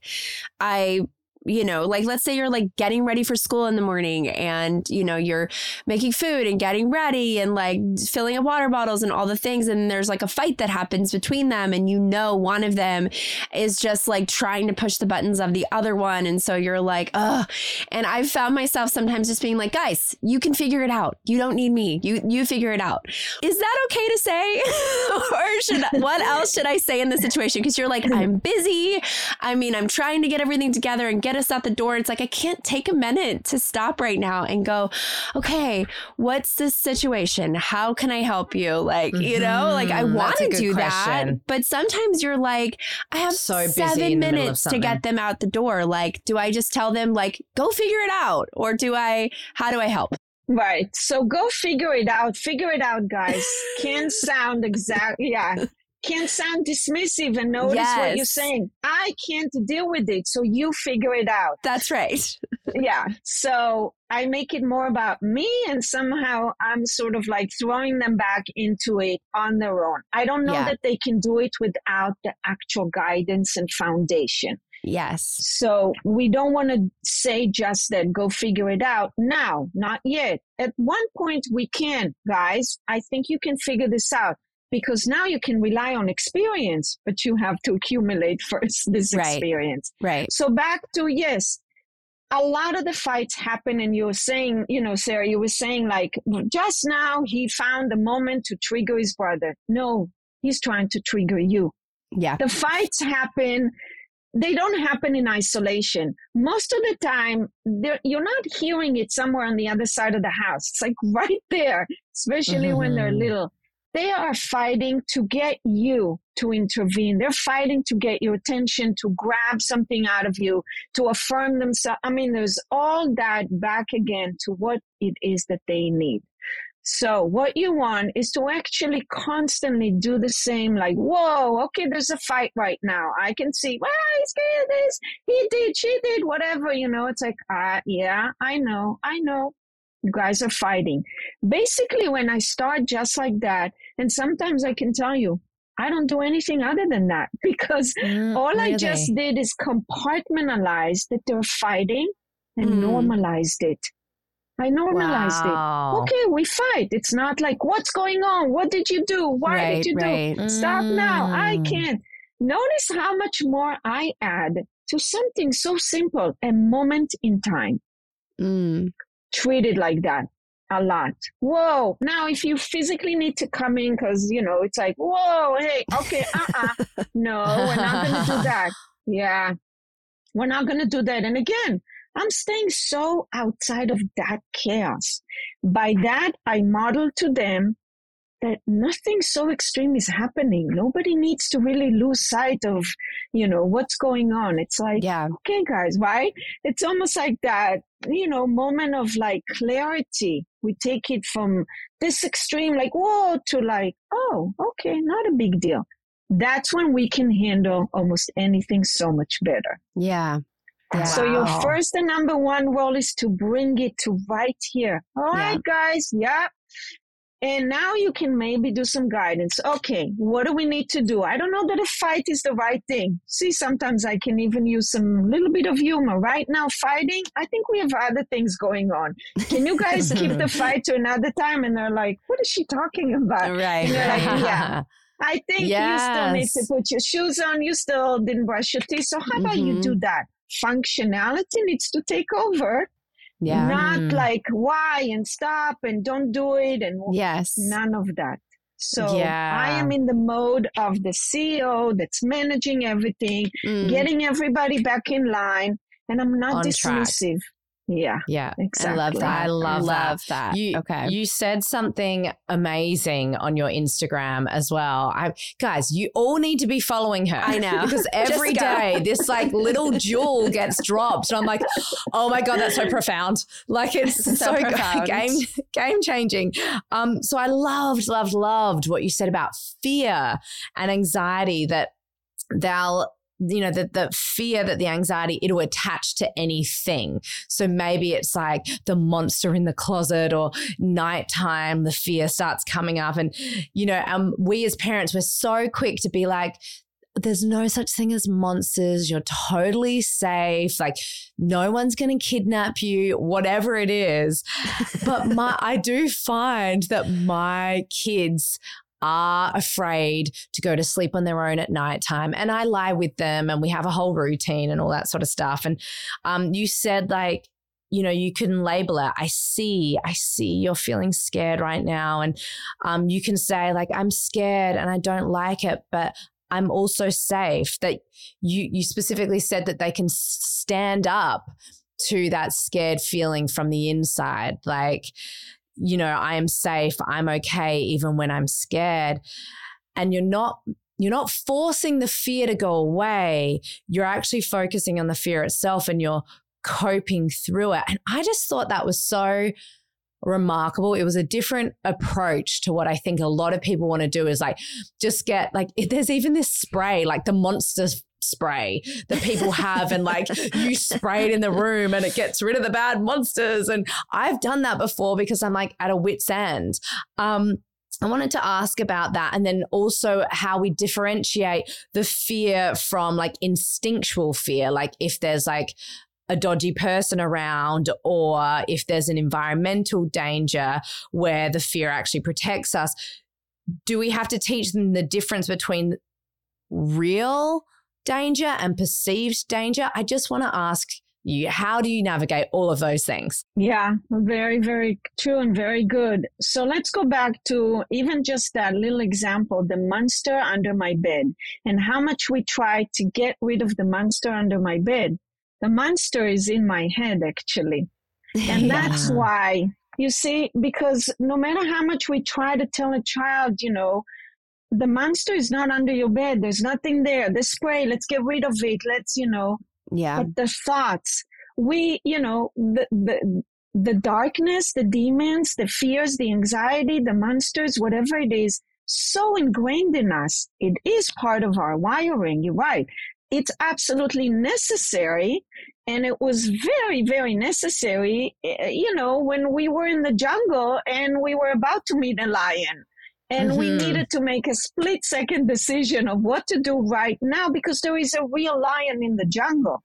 I you know, like let's say you're like getting ready for school in the morning and, you know, you're making food and getting ready and like filling up water bottles and all the things. And there's like a fight that happens between them. And you know, one of them is just like trying to push the buttons of the other one. And so you're like, ugh. And I've found myself sometimes just being like, guys, you can figure it out. You don't need me. You, you figure it out. Is that okay to say? or should, what else should I say in this situation? Cause you're like, I'm busy. I mean, I'm trying to get everything together and get us out the door. It's like, I can't take a minute to stop right now and go, okay, what's this situation? How can I help you? Like, mm-hmm. you know, like I mm-hmm. want to do question. that. But sometimes you're like, I have so seven minutes to get them out the door. Like, do I just tell them, like, go figure it out? Or do I, how do I help? Right. So go figure it out. Figure it out, guys. Can sound exactly, yeah can't sound dismissive and notice yes. what you're saying. I can't deal with it. So you figure it out. That's right. yeah. So I make it more about me and somehow I'm sort of like throwing them back into it on their own. I don't know yeah. that they can do it without the actual guidance and foundation. Yes. So we don't want to say just that, go figure it out now, not yet. At one point we can, guys. I think you can figure this out because now you can rely on experience, but you have to accumulate first this right. experience. Right. So back to yes, a lot of the fights happen and you were saying, you know, Sarah, you were saying like just now he found the moment to trigger his brother. No, he's trying to trigger you. Yeah. The fights happen they don't happen in isolation. Most of the time, you're not hearing it somewhere on the other side of the house. It's like right there, especially mm-hmm. when they're mm-hmm. little. They are fighting to get you to intervene. They're fighting to get your attention, to grab something out of you, to affirm themselves. I mean, there's all that back again to what it is that they need. So what you want is to actually constantly do the same, like, whoa, okay, there's a fight right now. I can see, well, he's did this, he did, she did, whatever, you know, it's like, ah, uh, yeah, I know, I know. You guys are fighting. Basically, when I start just like that, and sometimes I can tell you, I don't do anything other than that because mm, all really? I just did is compartmentalize that they're fighting and mm. normalized it. I normalized wow. it. Okay, we fight. It's not like, what's going on? What did you do? Why right, did you right. do? Stop mm. now. I mm. can't. Notice how much more I add to something so simple, a moment in time. Mm. Treat it like that a lot. Whoa. Now, if you physically need to come in, because, you know, it's like, whoa, hey, okay, uh uh-uh. uh No, we're not going to do that. Yeah. We're not going to do that. And again, I'm staying so outside of that chaos. By that, I model to them that nothing so extreme is happening. Nobody needs to really lose sight of, you know, what's going on. It's like, yeah. okay, guys, right? It's almost like that, you know, moment of like clarity. We take it from this extreme, like, whoa, to like, oh, okay, not a big deal. That's when we can handle almost anything so much better. Yeah. Yeah. So your first and number one role is to bring it to right here. All right, yeah. guys. Yeah. And now you can maybe do some guidance. Okay, what do we need to do? I don't know that a fight is the right thing. See, sometimes I can even use some little bit of humor. Right now, fighting, I think we have other things going on. Can you guys keep the fight to another time? And they're like, what is she talking about? Right. Like, yeah. I think yes. you still need to put your shoes on. You still didn't brush your teeth. So how about mm-hmm. you do that? Functionality needs to take over Yeah. Not mm. like why and stop and don't do it and yes. None of that. So yeah. I am in the mode of the CEO that's managing everything, mm. getting everybody back in line, and I'm not On dismissive. Track. Yeah. Yeah. Exactly. I love that. I love, love that. that. You, okay. You said something amazing on your Instagram as well. I guys, you all need to be following her. I know. Because every day this like little jewel gets dropped. And I'm like, oh my God, that's so profound. Like it's so, so profound. game game changing. Um, so I loved, loved, loved what you said about fear and anxiety that they'll you know, the, the fear that the anxiety, it'll attach to anything. So maybe it's like the monster in the closet or nighttime, the fear starts coming up. And, you know, um, we as parents, we're so quick to be like, there's no such thing as monsters. You're totally safe. Like no one's going to kidnap you, whatever it is. but my, I do find that my kids are afraid to go to sleep on their own at nighttime. And I lie with them and we have a whole routine and all that sort of stuff. And um, you said, like, you know, you can label it. I see, I see you're feeling scared right now. And um, you can say, like, I'm scared and I don't like it, but I'm also safe. That you you specifically said that they can stand up to that scared feeling from the inside. Like, you know, I am safe, I'm okay, even when I'm scared. And you're not you're not forcing the fear to go away. You're actually focusing on the fear itself and you're coping through it. And I just thought that was so remarkable. It was a different approach to what I think a lot of people want to do is like just get like there's even this spray like the monsters spray that people have and like you spray it in the room and it gets rid of the bad monsters and I've done that before because I'm like at a wit's end um I wanted to ask about that and then also how we differentiate the fear from like instinctual fear like if there's like a dodgy person around or if there's an environmental danger where the fear actually protects us do we have to teach them the difference between real danger and perceived danger. I just want to ask you, how do you navigate all of those things? Yeah, very, very true and very good. So let's go back to even just that little example the monster under my bed and how much we try to get rid of the monster under my bed. The monster is in my head, actually. And yeah. that's why, you see, because no matter how much we try to tell a child, you know, the monster is not under your bed. There's nothing there. The spray, let's get rid of it. Let's, you know. Yeah. But the thoughts, we, you know, the, the, the darkness, the demons, the fears, the anxiety, the monsters, whatever it is, so ingrained in us. It is part of our wiring. You're right. It's absolutely necessary. And it was very, very necessary, eh, you know, when we were in the jungle and we were about to meet a lion and mm-hmm. we needed to make a split second decision of what to do right now because there is a real lion in the jungle.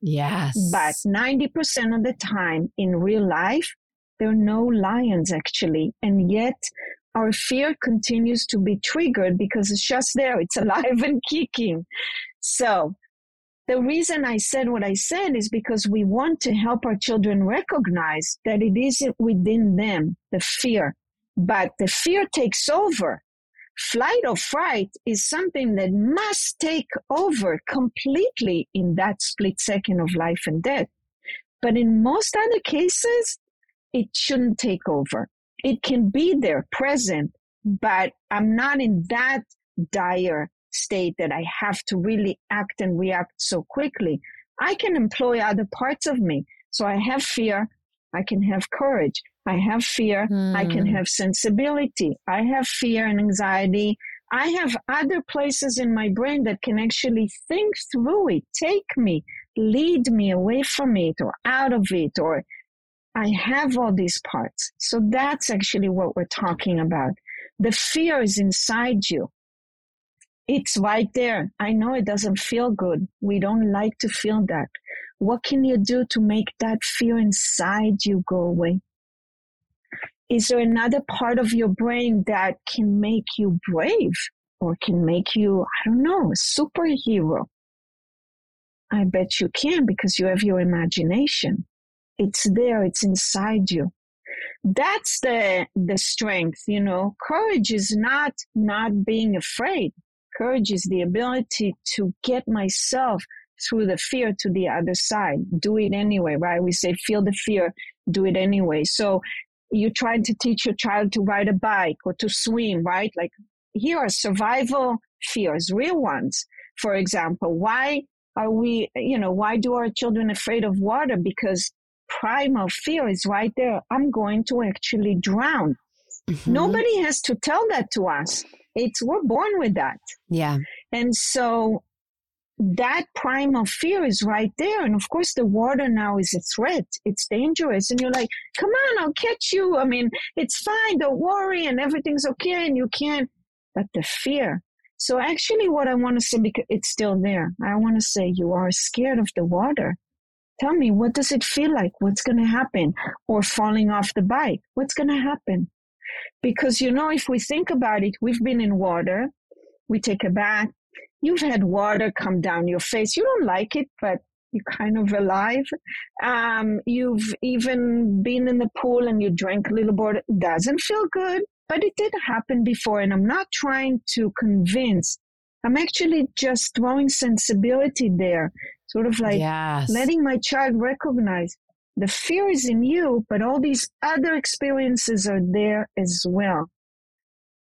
Yes. But 90% of the time in real life, there are no lions actually. And yet our fear continues to be triggered because it's just there. It's alive and kicking. So the reason I said what I said is because we want to help our children recognize that it isn't within them, the fear but the fear takes over. Flight or fright is something that must take over completely in that split second of life and death. But in most other cases, it shouldn't take over. It can be there present, but I'm not in that dire state that I have to really act and react so quickly. I can employ other parts of me. So I have fear. I can have courage. I have fear. Mm. I can hmm. have sensibility. I have fear and anxiety. I have other places in my brain that can actually think through it, take me, lead me away from it or out of it, or I have all these parts. So that's actually what we're talking about. The fear is inside you. It's right there. I know it doesn't feel good. We don't like to feel that. What can you do to make that fear inside you go away? is there another part of your brain that can make you brave or can make you, I don't know, a superhero? I bet you can because you have your imagination. It's there. It's inside you. That's the, the strength, you know, courage is not, not being afraid. Courage is the ability to get myself through the fear to the other side. Do it anyway, right? We say, feel the fear, do it anyway. So you're trying to teach your child to ride a bike or to swim, right? Like here are survival fears, real ones. For example, why are we, you know, why do our children afraid of water? Because primal fear is right there. I'm going to actually drown. Mm-hmm. Nobody has to tell that to us. It's we're born with that. Yeah. And so that primal fear is right there. And of course, the water now is a threat. It's dangerous. And you're like, come on, I'll catch you. I mean, it's fine. Don't worry. And everything's okay. And you can't. But the fear. So actually, what I want to say, because it's still there, I want to say you are scared of the water. Tell me, what does it feel like? What's going to happen? Or falling off the bike? What's going to happen? Because, you know, if we think about it, we've been in water. We take a bath You've had water come down your face. You don't like it, but you're kind of alive. Um, you've even been in the pool and you drank a little bit. It doesn't feel good, but it did happen before. And I'm not trying to convince. I'm actually just throwing sensibility there, sort of like yes. letting my child recognize the fear is in you, but all these other experiences are there as well.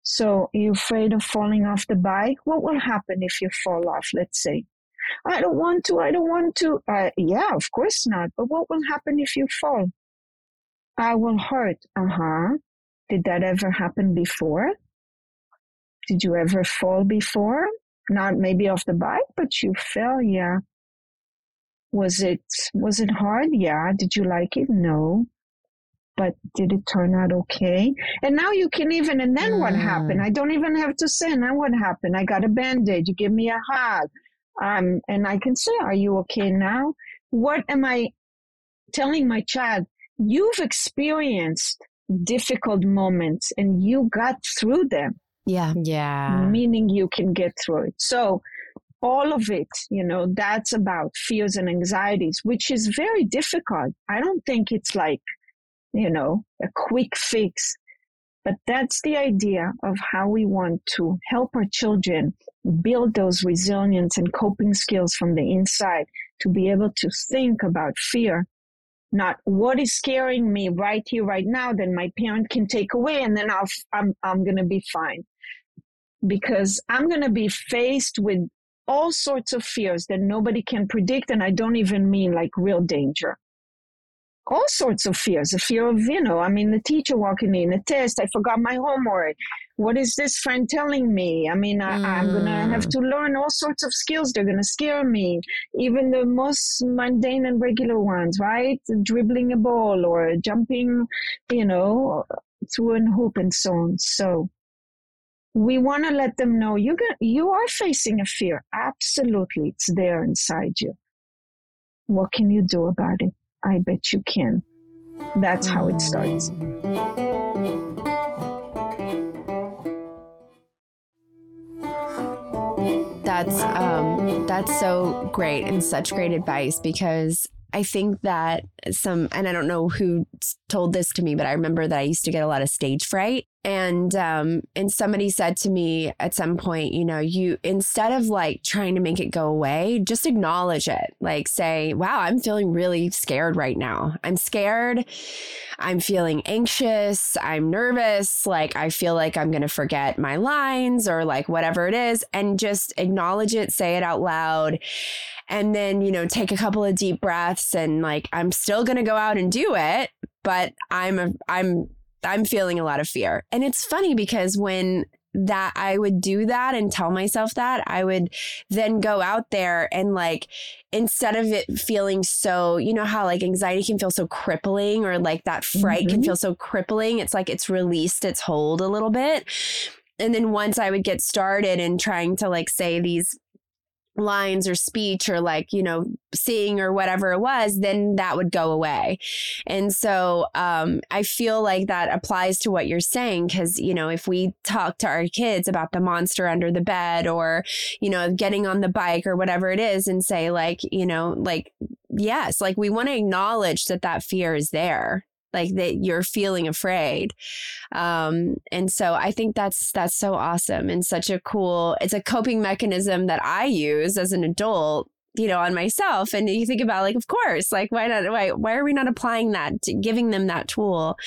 So you're afraid of falling off the bike? What will happen if you fall off, let's say? I don't want to, I don't want to. Uh, yeah, of course not. But what will happen if you fall? I will hurt. Uh huh. Did that ever happen before? Did you ever fall before? Not maybe off the bike, but you fell. Yeah. Was it, was it hard? Yeah. Did you like it? No but did it turn out okay? And now you can even, and then mm. what happened? I don't even have to say, now what happened? I got a band-aid, you give me a hug. Um, and I can say, are you okay now? What am I telling my child? You've experienced difficult moments and you got through them. Yeah. Yeah. Meaning you can get through it. So all of it, you know, that's about fears and anxieties, which is very difficult. I don't think it's like, you know, a quick fix. But that's the idea of how we want to help our children build those resilience and coping skills from the inside to be able to think about fear. Not what is scaring me right here, right now, then my parent can take away and then I'll, I'm, I'm going to be fine. Because I'm going to be faced with all sorts of fears that nobody can predict. And I don't even mean like real danger all sorts of fears. A fear of, you know, I mean, the teacher walking in, a test, I forgot my homework. What is this friend telling me? I mean, I, mm. I'm going to have to learn all sorts of skills. They're going to scare me. Even the most mundane and regular ones, right? Dribbling a ball or jumping, you know, through a hoop and so on. So we want to let them know you you are facing a fear. Absolutely. It's there inside you. What can you do about it? I bet you can. That's how it starts. That's um that's so great and such great advice because I think that some, and I don't know who told this to me, but I remember that I used to get a lot of stage fright. And um and somebody said to me at some point you know you instead of like trying to make it go away just acknowledge it. Like say wow i'm feeling really scared right now. I'm scared. I'm feeling anxious. I'm nervous. Like i feel like i'm to forget my lines or like whatever it is. And just acknowledge it say it out loud and then you know take a couple of deep breaths and like i'm still going to go out and do it but i'm a, i'm I'm feeling a lot of fear. And it's funny because when that I would do that and tell myself that, I would then go out there and like, instead of it feeling so, you know, how like anxiety can feel so crippling or like that fright mm-hmm. can feel so crippling, it's like it's released its hold a little bit. And then once I would get started and trying to like say these lines or speech or like you know seeing or whatever it was then that would go away. And so um, i feel like that applies to what you're saying because you know if we talk to our kids about the monster under the bed or you know getting on the bike or whatever it is and say like you know like yes like we want to acknowledge that that fear is there like that you're feeling afraid um, and so i think that's that's so awesome and such a cool it's a coping mechanism that i use as an adult you know on myself and you think about like of course like why not why why are we not applying that giving them that tool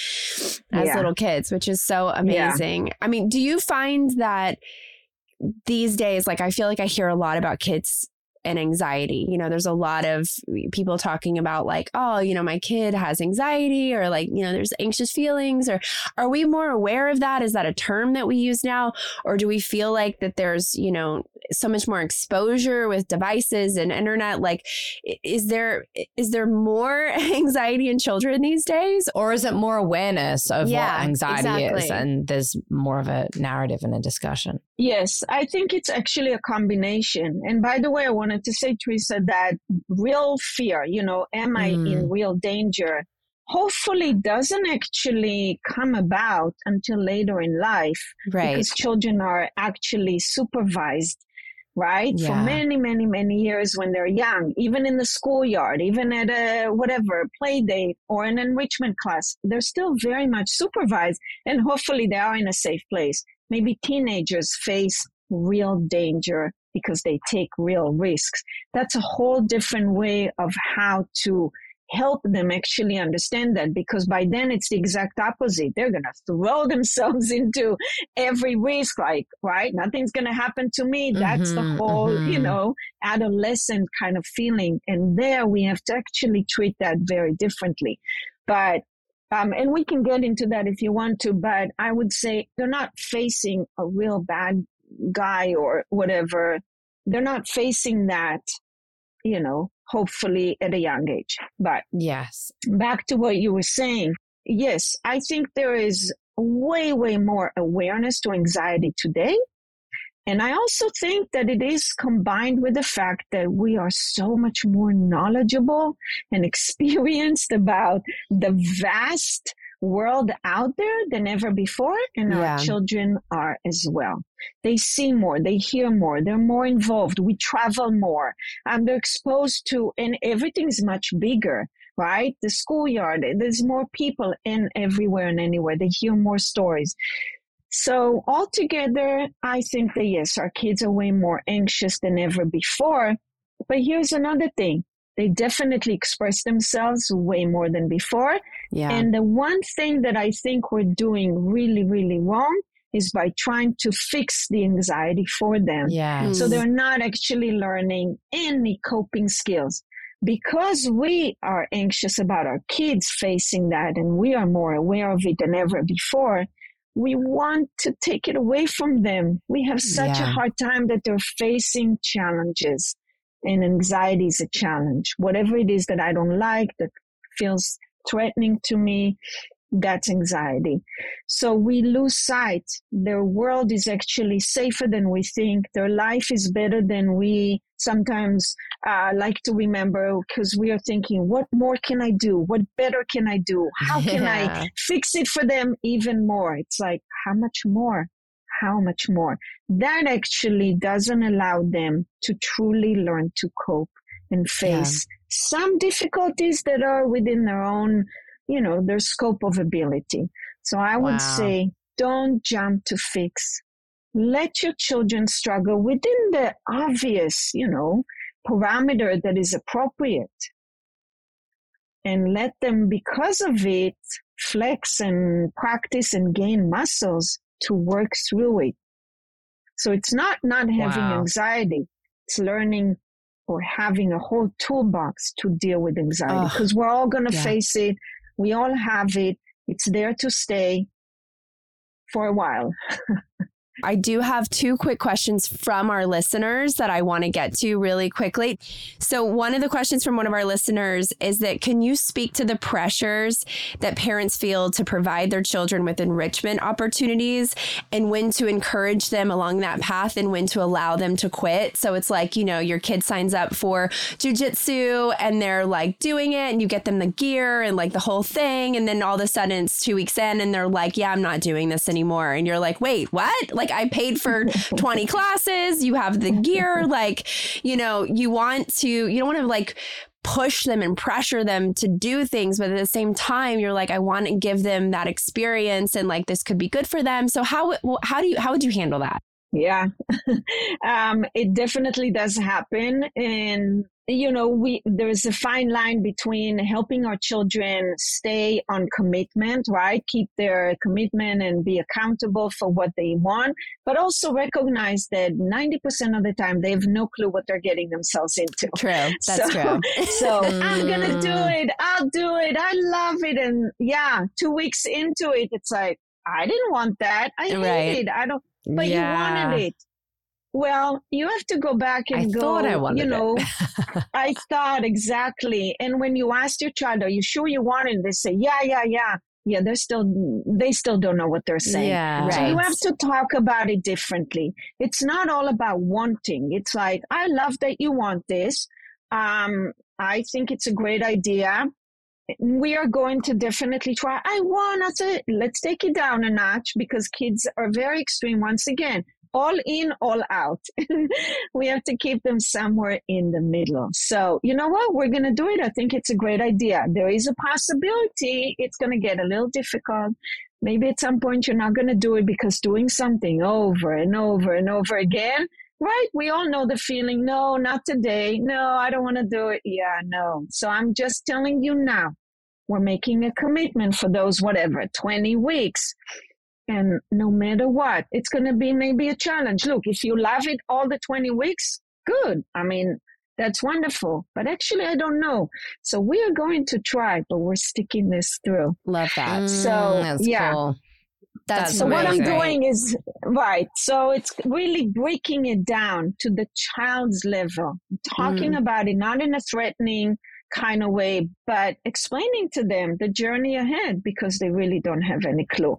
as yeah. little kids which is so amazing yeah. i mean do you find that these days like i feel like i hear a lot about kids and anxiety. You know, there's a lot of people talking about like, oh, you know, my kid has anxiety or like, you know, there's anxious feelings or are we more aware of that? Is that a term that we use now? Or do we feel like that there's, you know, so much more exposure with devices and internet? Like, is there is there more anxiety in children these days? Or is it more awareness of yeah, what anxiety exactly. is and there's more of a narrative and a discussion? Yes, I think it's actually a combination. And by the way, I wanted to say, Teresa, that real fear, you know, am I mm. in real danger? Hopefully doesn't actually come about until later in life. Right. Because children are actually supervised, right? Yeah. For many, many, many years when they're young, even in the schoolyard, even at a whatever play date or an enrichment class, they're still very much supervised. And hopefully they are in a safe place maybe teenagers face real danger because they take real risks. That's a whole different way of how to help them actually understand that because by then it's the exact opposite. They're going to throw themselves into every risk, like, right? Nothing's going to happen to me. That's mm-hmm, the whole, mm-hmm. you know, adolescent kind of feeling. And there we have to actually treat that very differently. But um, and we can get into that if you want to, but I would say they're not facing a real bad guy or whatever. They're not facing that, you know, hopefully at a young age. But yes, back to what you were saying. Yes, I think there is way, way more awareness to anxiety today and I also think that it is combined with the fact that we are so much more knowledgeable and experienced about the vast world out there than ever before. And yeah. our children are as well. They see more, they hear more, they're more involved. We travel more. and um, they're exposed to, and everything's much bigger right? The schoolyard, there's more people in everywhere and anywhere. They hear more stories. So altogether, I think that yes, our kids are way more anxious than ever before. But here's another thing. They definitely express themselves way more than before. Yeah. And the one thing that I think we're doing really, really wrong is by trying to fix the anxiety for them. Yeah. So they're not actually learning any coping skills. Because we are anxious about our kids facing that and we are more aware of it than ever before, we want to take it away from them. We have such yeah. a hard time that they're facing challenges and anxiety is a challenge. Whatever it is that I don't like, that feels threatening to me, that's anxiety. So we lose sight. Their world is actually safer than we think. Their life is better than we sometimes uh, like to remember because we are thinking, what more can I do? What better can I do? How can yeah. I fix it for them even more? It's like, how much more? How much more? That actually doesn't allow them to truly learn to cope and face yeah. some difficulties that are within their own you know, their scope of ability. So I would say don't jump to fix. Let your children struggle within the obvious, you know, parameter that is appropriate. And let them, because of it, flex and practice and gain muscles to work through it. So it's not not having wow. anxiety. It's learning or having a whole toolbox to deal with anxiety because we're all going to yeah. face it. We all have it. It's there to stay for a while. I do have two quick questions from our listeners that I want to get to really quickly. So, one of the questions from one of our listeners is that can you speak to the pressures that parents feel to provide their children with enrichment opportunities and when to encourage them along that path and when to allow them to quit? So, it's like, you know, your kid signs up for jujitsu and they're like doing it and you get them the gear and like the whole thing. And then all of a sudden it's two weeks in and they're like, yeah, I'm not doing this anymore. And you're like, wait, what? Like, I paid for 20 classes, you have the gear. Like, you know, you want to, you don't want to like, push them and pressure them to do things but at the same time you're like I want to give them that experience and like this could be good for them. So how how do you how would you handle that yeah. Um, it definitely does happen and you know we there's a fine line between helping our children stay on commitment right? Keep their commitment and be accountable for what they want but also recognize that 90% of the time they have no clue what they're getting themselves into. True. That's so, true. so i'm gonna do mm. it. I'll do it. I love it. And yeah two weeks into it it's like i didn't want that. I hate right. it i don't but yeah. you wanted it well, you have to go back and I go. Thought I wanted you know, I thought exactly. And when you ask your child, "Are you sure you want it?" They say, "Yeah, yeah, yeah." Yeah, they're still they still don't know what they're saying. Yeah, right. So you have to talk about it differently. It's not all about wanting. It's like, I love that you want this. Um, I think it's a great idea we are going to definitely try. I want to let's take it down a notch because kids are very extreme. Once again, all in, all out. we have to keep them somewhere in the middle. So, you know what? We're going to do it. I think it's a great idea. There is a possibility it's going to get a little difficult. Maybe at some point you're not going to do it because doing something over and over and over again, right? We all know the feeling. No, not today. No, I don't want to do it. Yeah, no. So I'm just telling you now, we're making a commitment for those, whatever, 20 weeks. And no matter what, it's going to be maybe a challenge. Look, if you love it all the 20 weeks, good. I mean, that's wonderful. But actually, I don't know. So we are going to try, but we're sticking this through. Love that. Mm, so, yeah. Cool. That's so what I'm doing is right. So it's really breaking it down to the child's level, talking mm. about it, not in a threatening kind of way, but explaining to them the journey ahead because they really don't have any clue.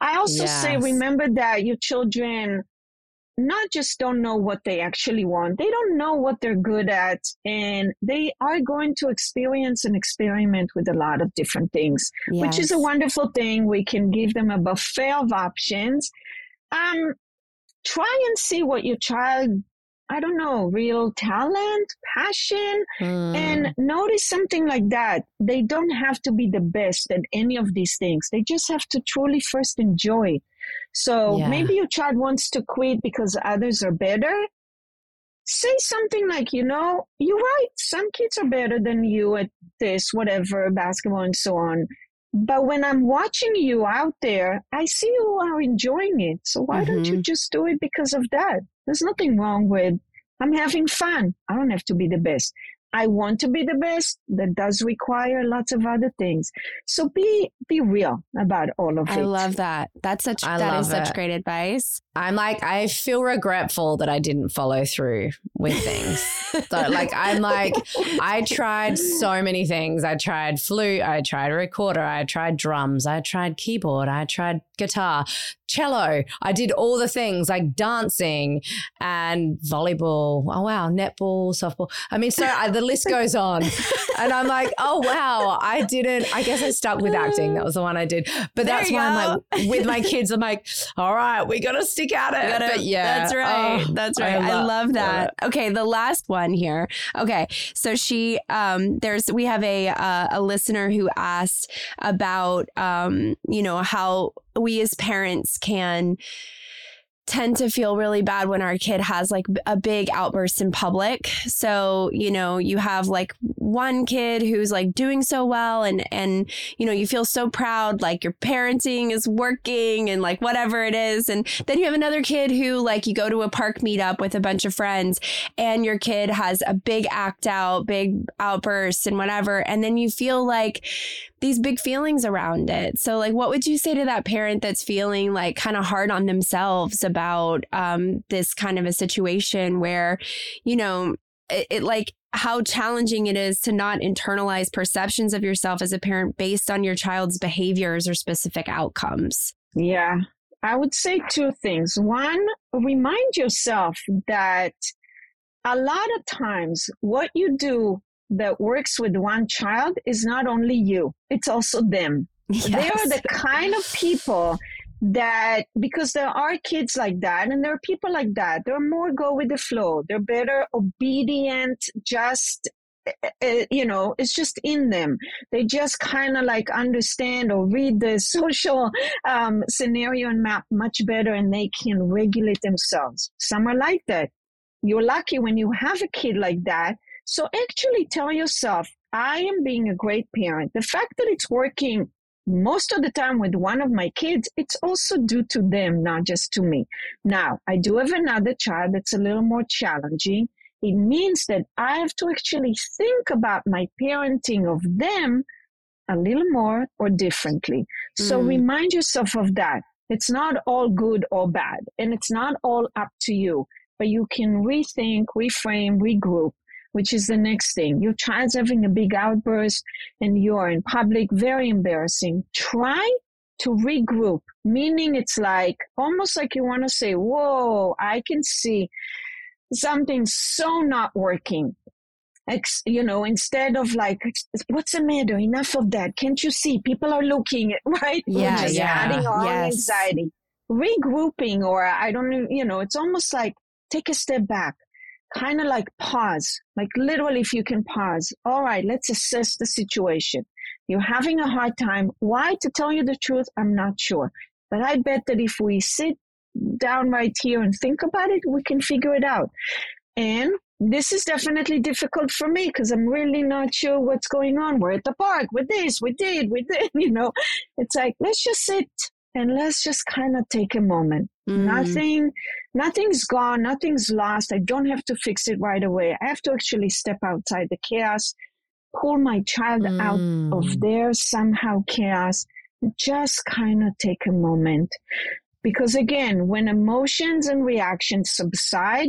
I also yes. say, remember that your children not just don't know what they actually want, they don't know what they're good at, and they are going to experience and experiment with a lot of different things, yes. which is a wonderful thing. We can give them a buffet of options. Um, try and see what your child I don't know, real talent, passion, mm. and notice something like that. They don't have to be the best at any of these things. They just have to truly first enjoy. So yeah. maybe your child wants to quit because others are better. Say something like, you know, you're right. Some kids are better than you at this, whatever, basketball and so on. But when I'm watching you out there, I see you are enjoying it. So why mm-hmm. don't you mm-hmm. just do it because of that? There's nothing wrong with I'm having fun. I don't have to be the best. I want to be the best. That does require lots of other things. So be be real about all of I it. I love that. That's such I that is such great advice. I'm like I feel regretful that I didn't follow through with things. so like I'm like I tried so many things. I tried flute, I tried recorder, I tried drums, I tried keyboard, I tried guitar, cello. I did all the things like dancing and volleyball. Oh wow, netball, softball. I mean, so I, the list goes on, and I'm like, oh wow, I didn't. I guess I stuck with acting. That was the one I did. But there that's why I'm like with my kids. I'm like, all right, we got to stick at it. Gotta, but yeah, that's right. Oh, that's right. I, I love, that. Okay, the last one here. Okay, so she, um, there's we have a uh, a listener who asked about, um, you know, how we as parents can tend to feel really bad when our kid has like a big outburst in public. So, you know, you have like one kid who's like doing so well and and you know, you feel so proud like your parenting is working and like whatever it is and then you have another kid who like you go to a park meetup with a bunch of friends and your kid has a big act out, big outburst and whatever and then you feel like these big feelings around it. So, like, what would you say to that parent that's feeling like kind of hard on themselves about um, this kind of a situation where, you know, it, it like how challenging it is to not internalize perceptions of yourself as a parent based on your child's behaviors or specific outcomes? Yeah, I would say two things. One, remind yourself that a lot of times what you do that works with one child is not only you, it's also them. Yes. They are the kind of people that because there are kids like that and there are people like that they're more go with the flow they're better obedient just uh, you know it's just in them they just kind of like understand or read the social um, scenario and map much better and they can regulate themselves some are like that you're lucky when you have a kid like that so actually tell yourself i am being a great parent the fact that it's working most of the time with one of my kids, it's also due to them, not just to me. Now, I do have another child that's a little more challenging. It means that I have to actually think about my parenting of them a little more or differently. So mm. remind yourself of that. It's not all good or bad, and it's not all up to you, but you can rethink, reframe, regroup which is the next thing. Your child's having a big outburst and you're in public, very embarrassing. Try to regroup, meaning it's like almost like you want to say, Whoa, I can see something so not working. Ex, you know, instead of like, what's the matter? Enough of that. Can't you see? People are looking, right? Yeah, just yeah. adding on yes. anxiety. Regrouping, or I don't know, you know, it's almost like take a step back kind of like pause, like literally, if you can pause. All right, let's assess the situation. You're having a hard time. Why? To tell you the truth, I'm not sure. But I bet that if we sit down right here and think about it, we can figure it out. And this is definitely difficult for me because I'm really not sure what's going on. We're at the park with this, we did, we did, you know. It's like, let's just sit and let's just kind of take a moment. Mm. Nothing, nothing's gone, nothing's lost. I don't have to fix it right away. I have to actually step outside the chaos, pull my child mm. out of mm. their somehow chaos, just kind of take a moment. Because again, when emotions and reactions subside,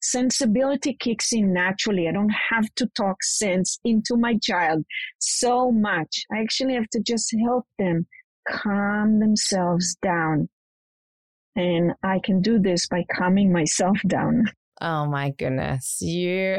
sensibility kicks in naturally. I don't have to talk sense into my child so much. I actually have to just help them calm themselves down. And I can do this by calming myself down. Oh my goodness. You,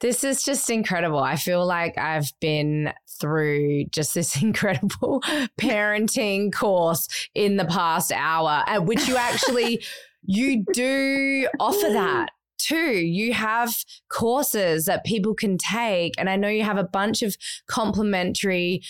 this is just incredible. I feel like I've been through just this incredible parenting course in the past hour, at which you actually, you do offer that too. You have courses that people can take. And I know you have a bunch of complimentary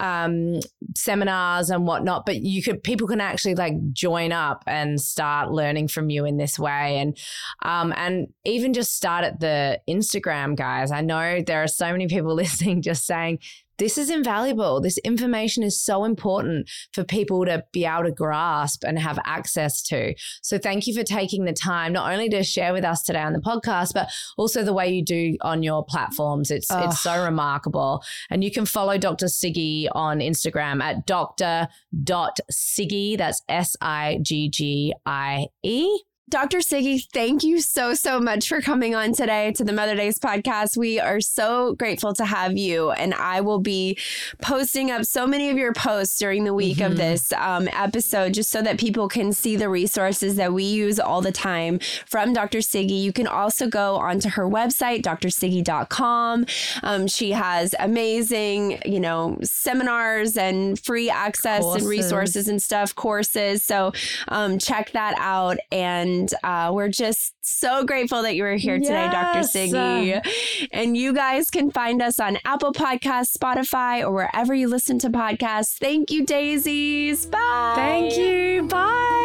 um, seminars and whatnot, but you could, people can actually like join up and start learning from you in this way. And, um, and even just start at the Instagram guys. I know there are so many people listening just saying, this is invaluable. This information is so important for people to be able to grasp and have access to. So thank you for taking the time not only to share with us today on the podcast, but also the way you do on your platforms. It's oh. it's so remarkable. And you can follow Dr. Siggie on Instagram at dr.siggie. That's S I G G I E. Dr. Siggie, thank you so, so much for coming on today to the Mother Daze podcast. We are so grateful to have you. And I will be posting up so many of your posts during the week mm-hmm. of this um, episode just so that people can see the resources that we use all the time from Dr. Siggie. You can also go onto her website, drsiggie.com. Um, she has amazing, you know, seminars and free access courses. and resources and stuff, courses. So um, check that out. And and uh, we're just so grateful that you were here yes. today, Dr. Siggie. And you guys can find us on Apple Podcasts, Spotify, or wherever you listen to podcasts. Thank you, Dazies. Bye. Thank you. Bye.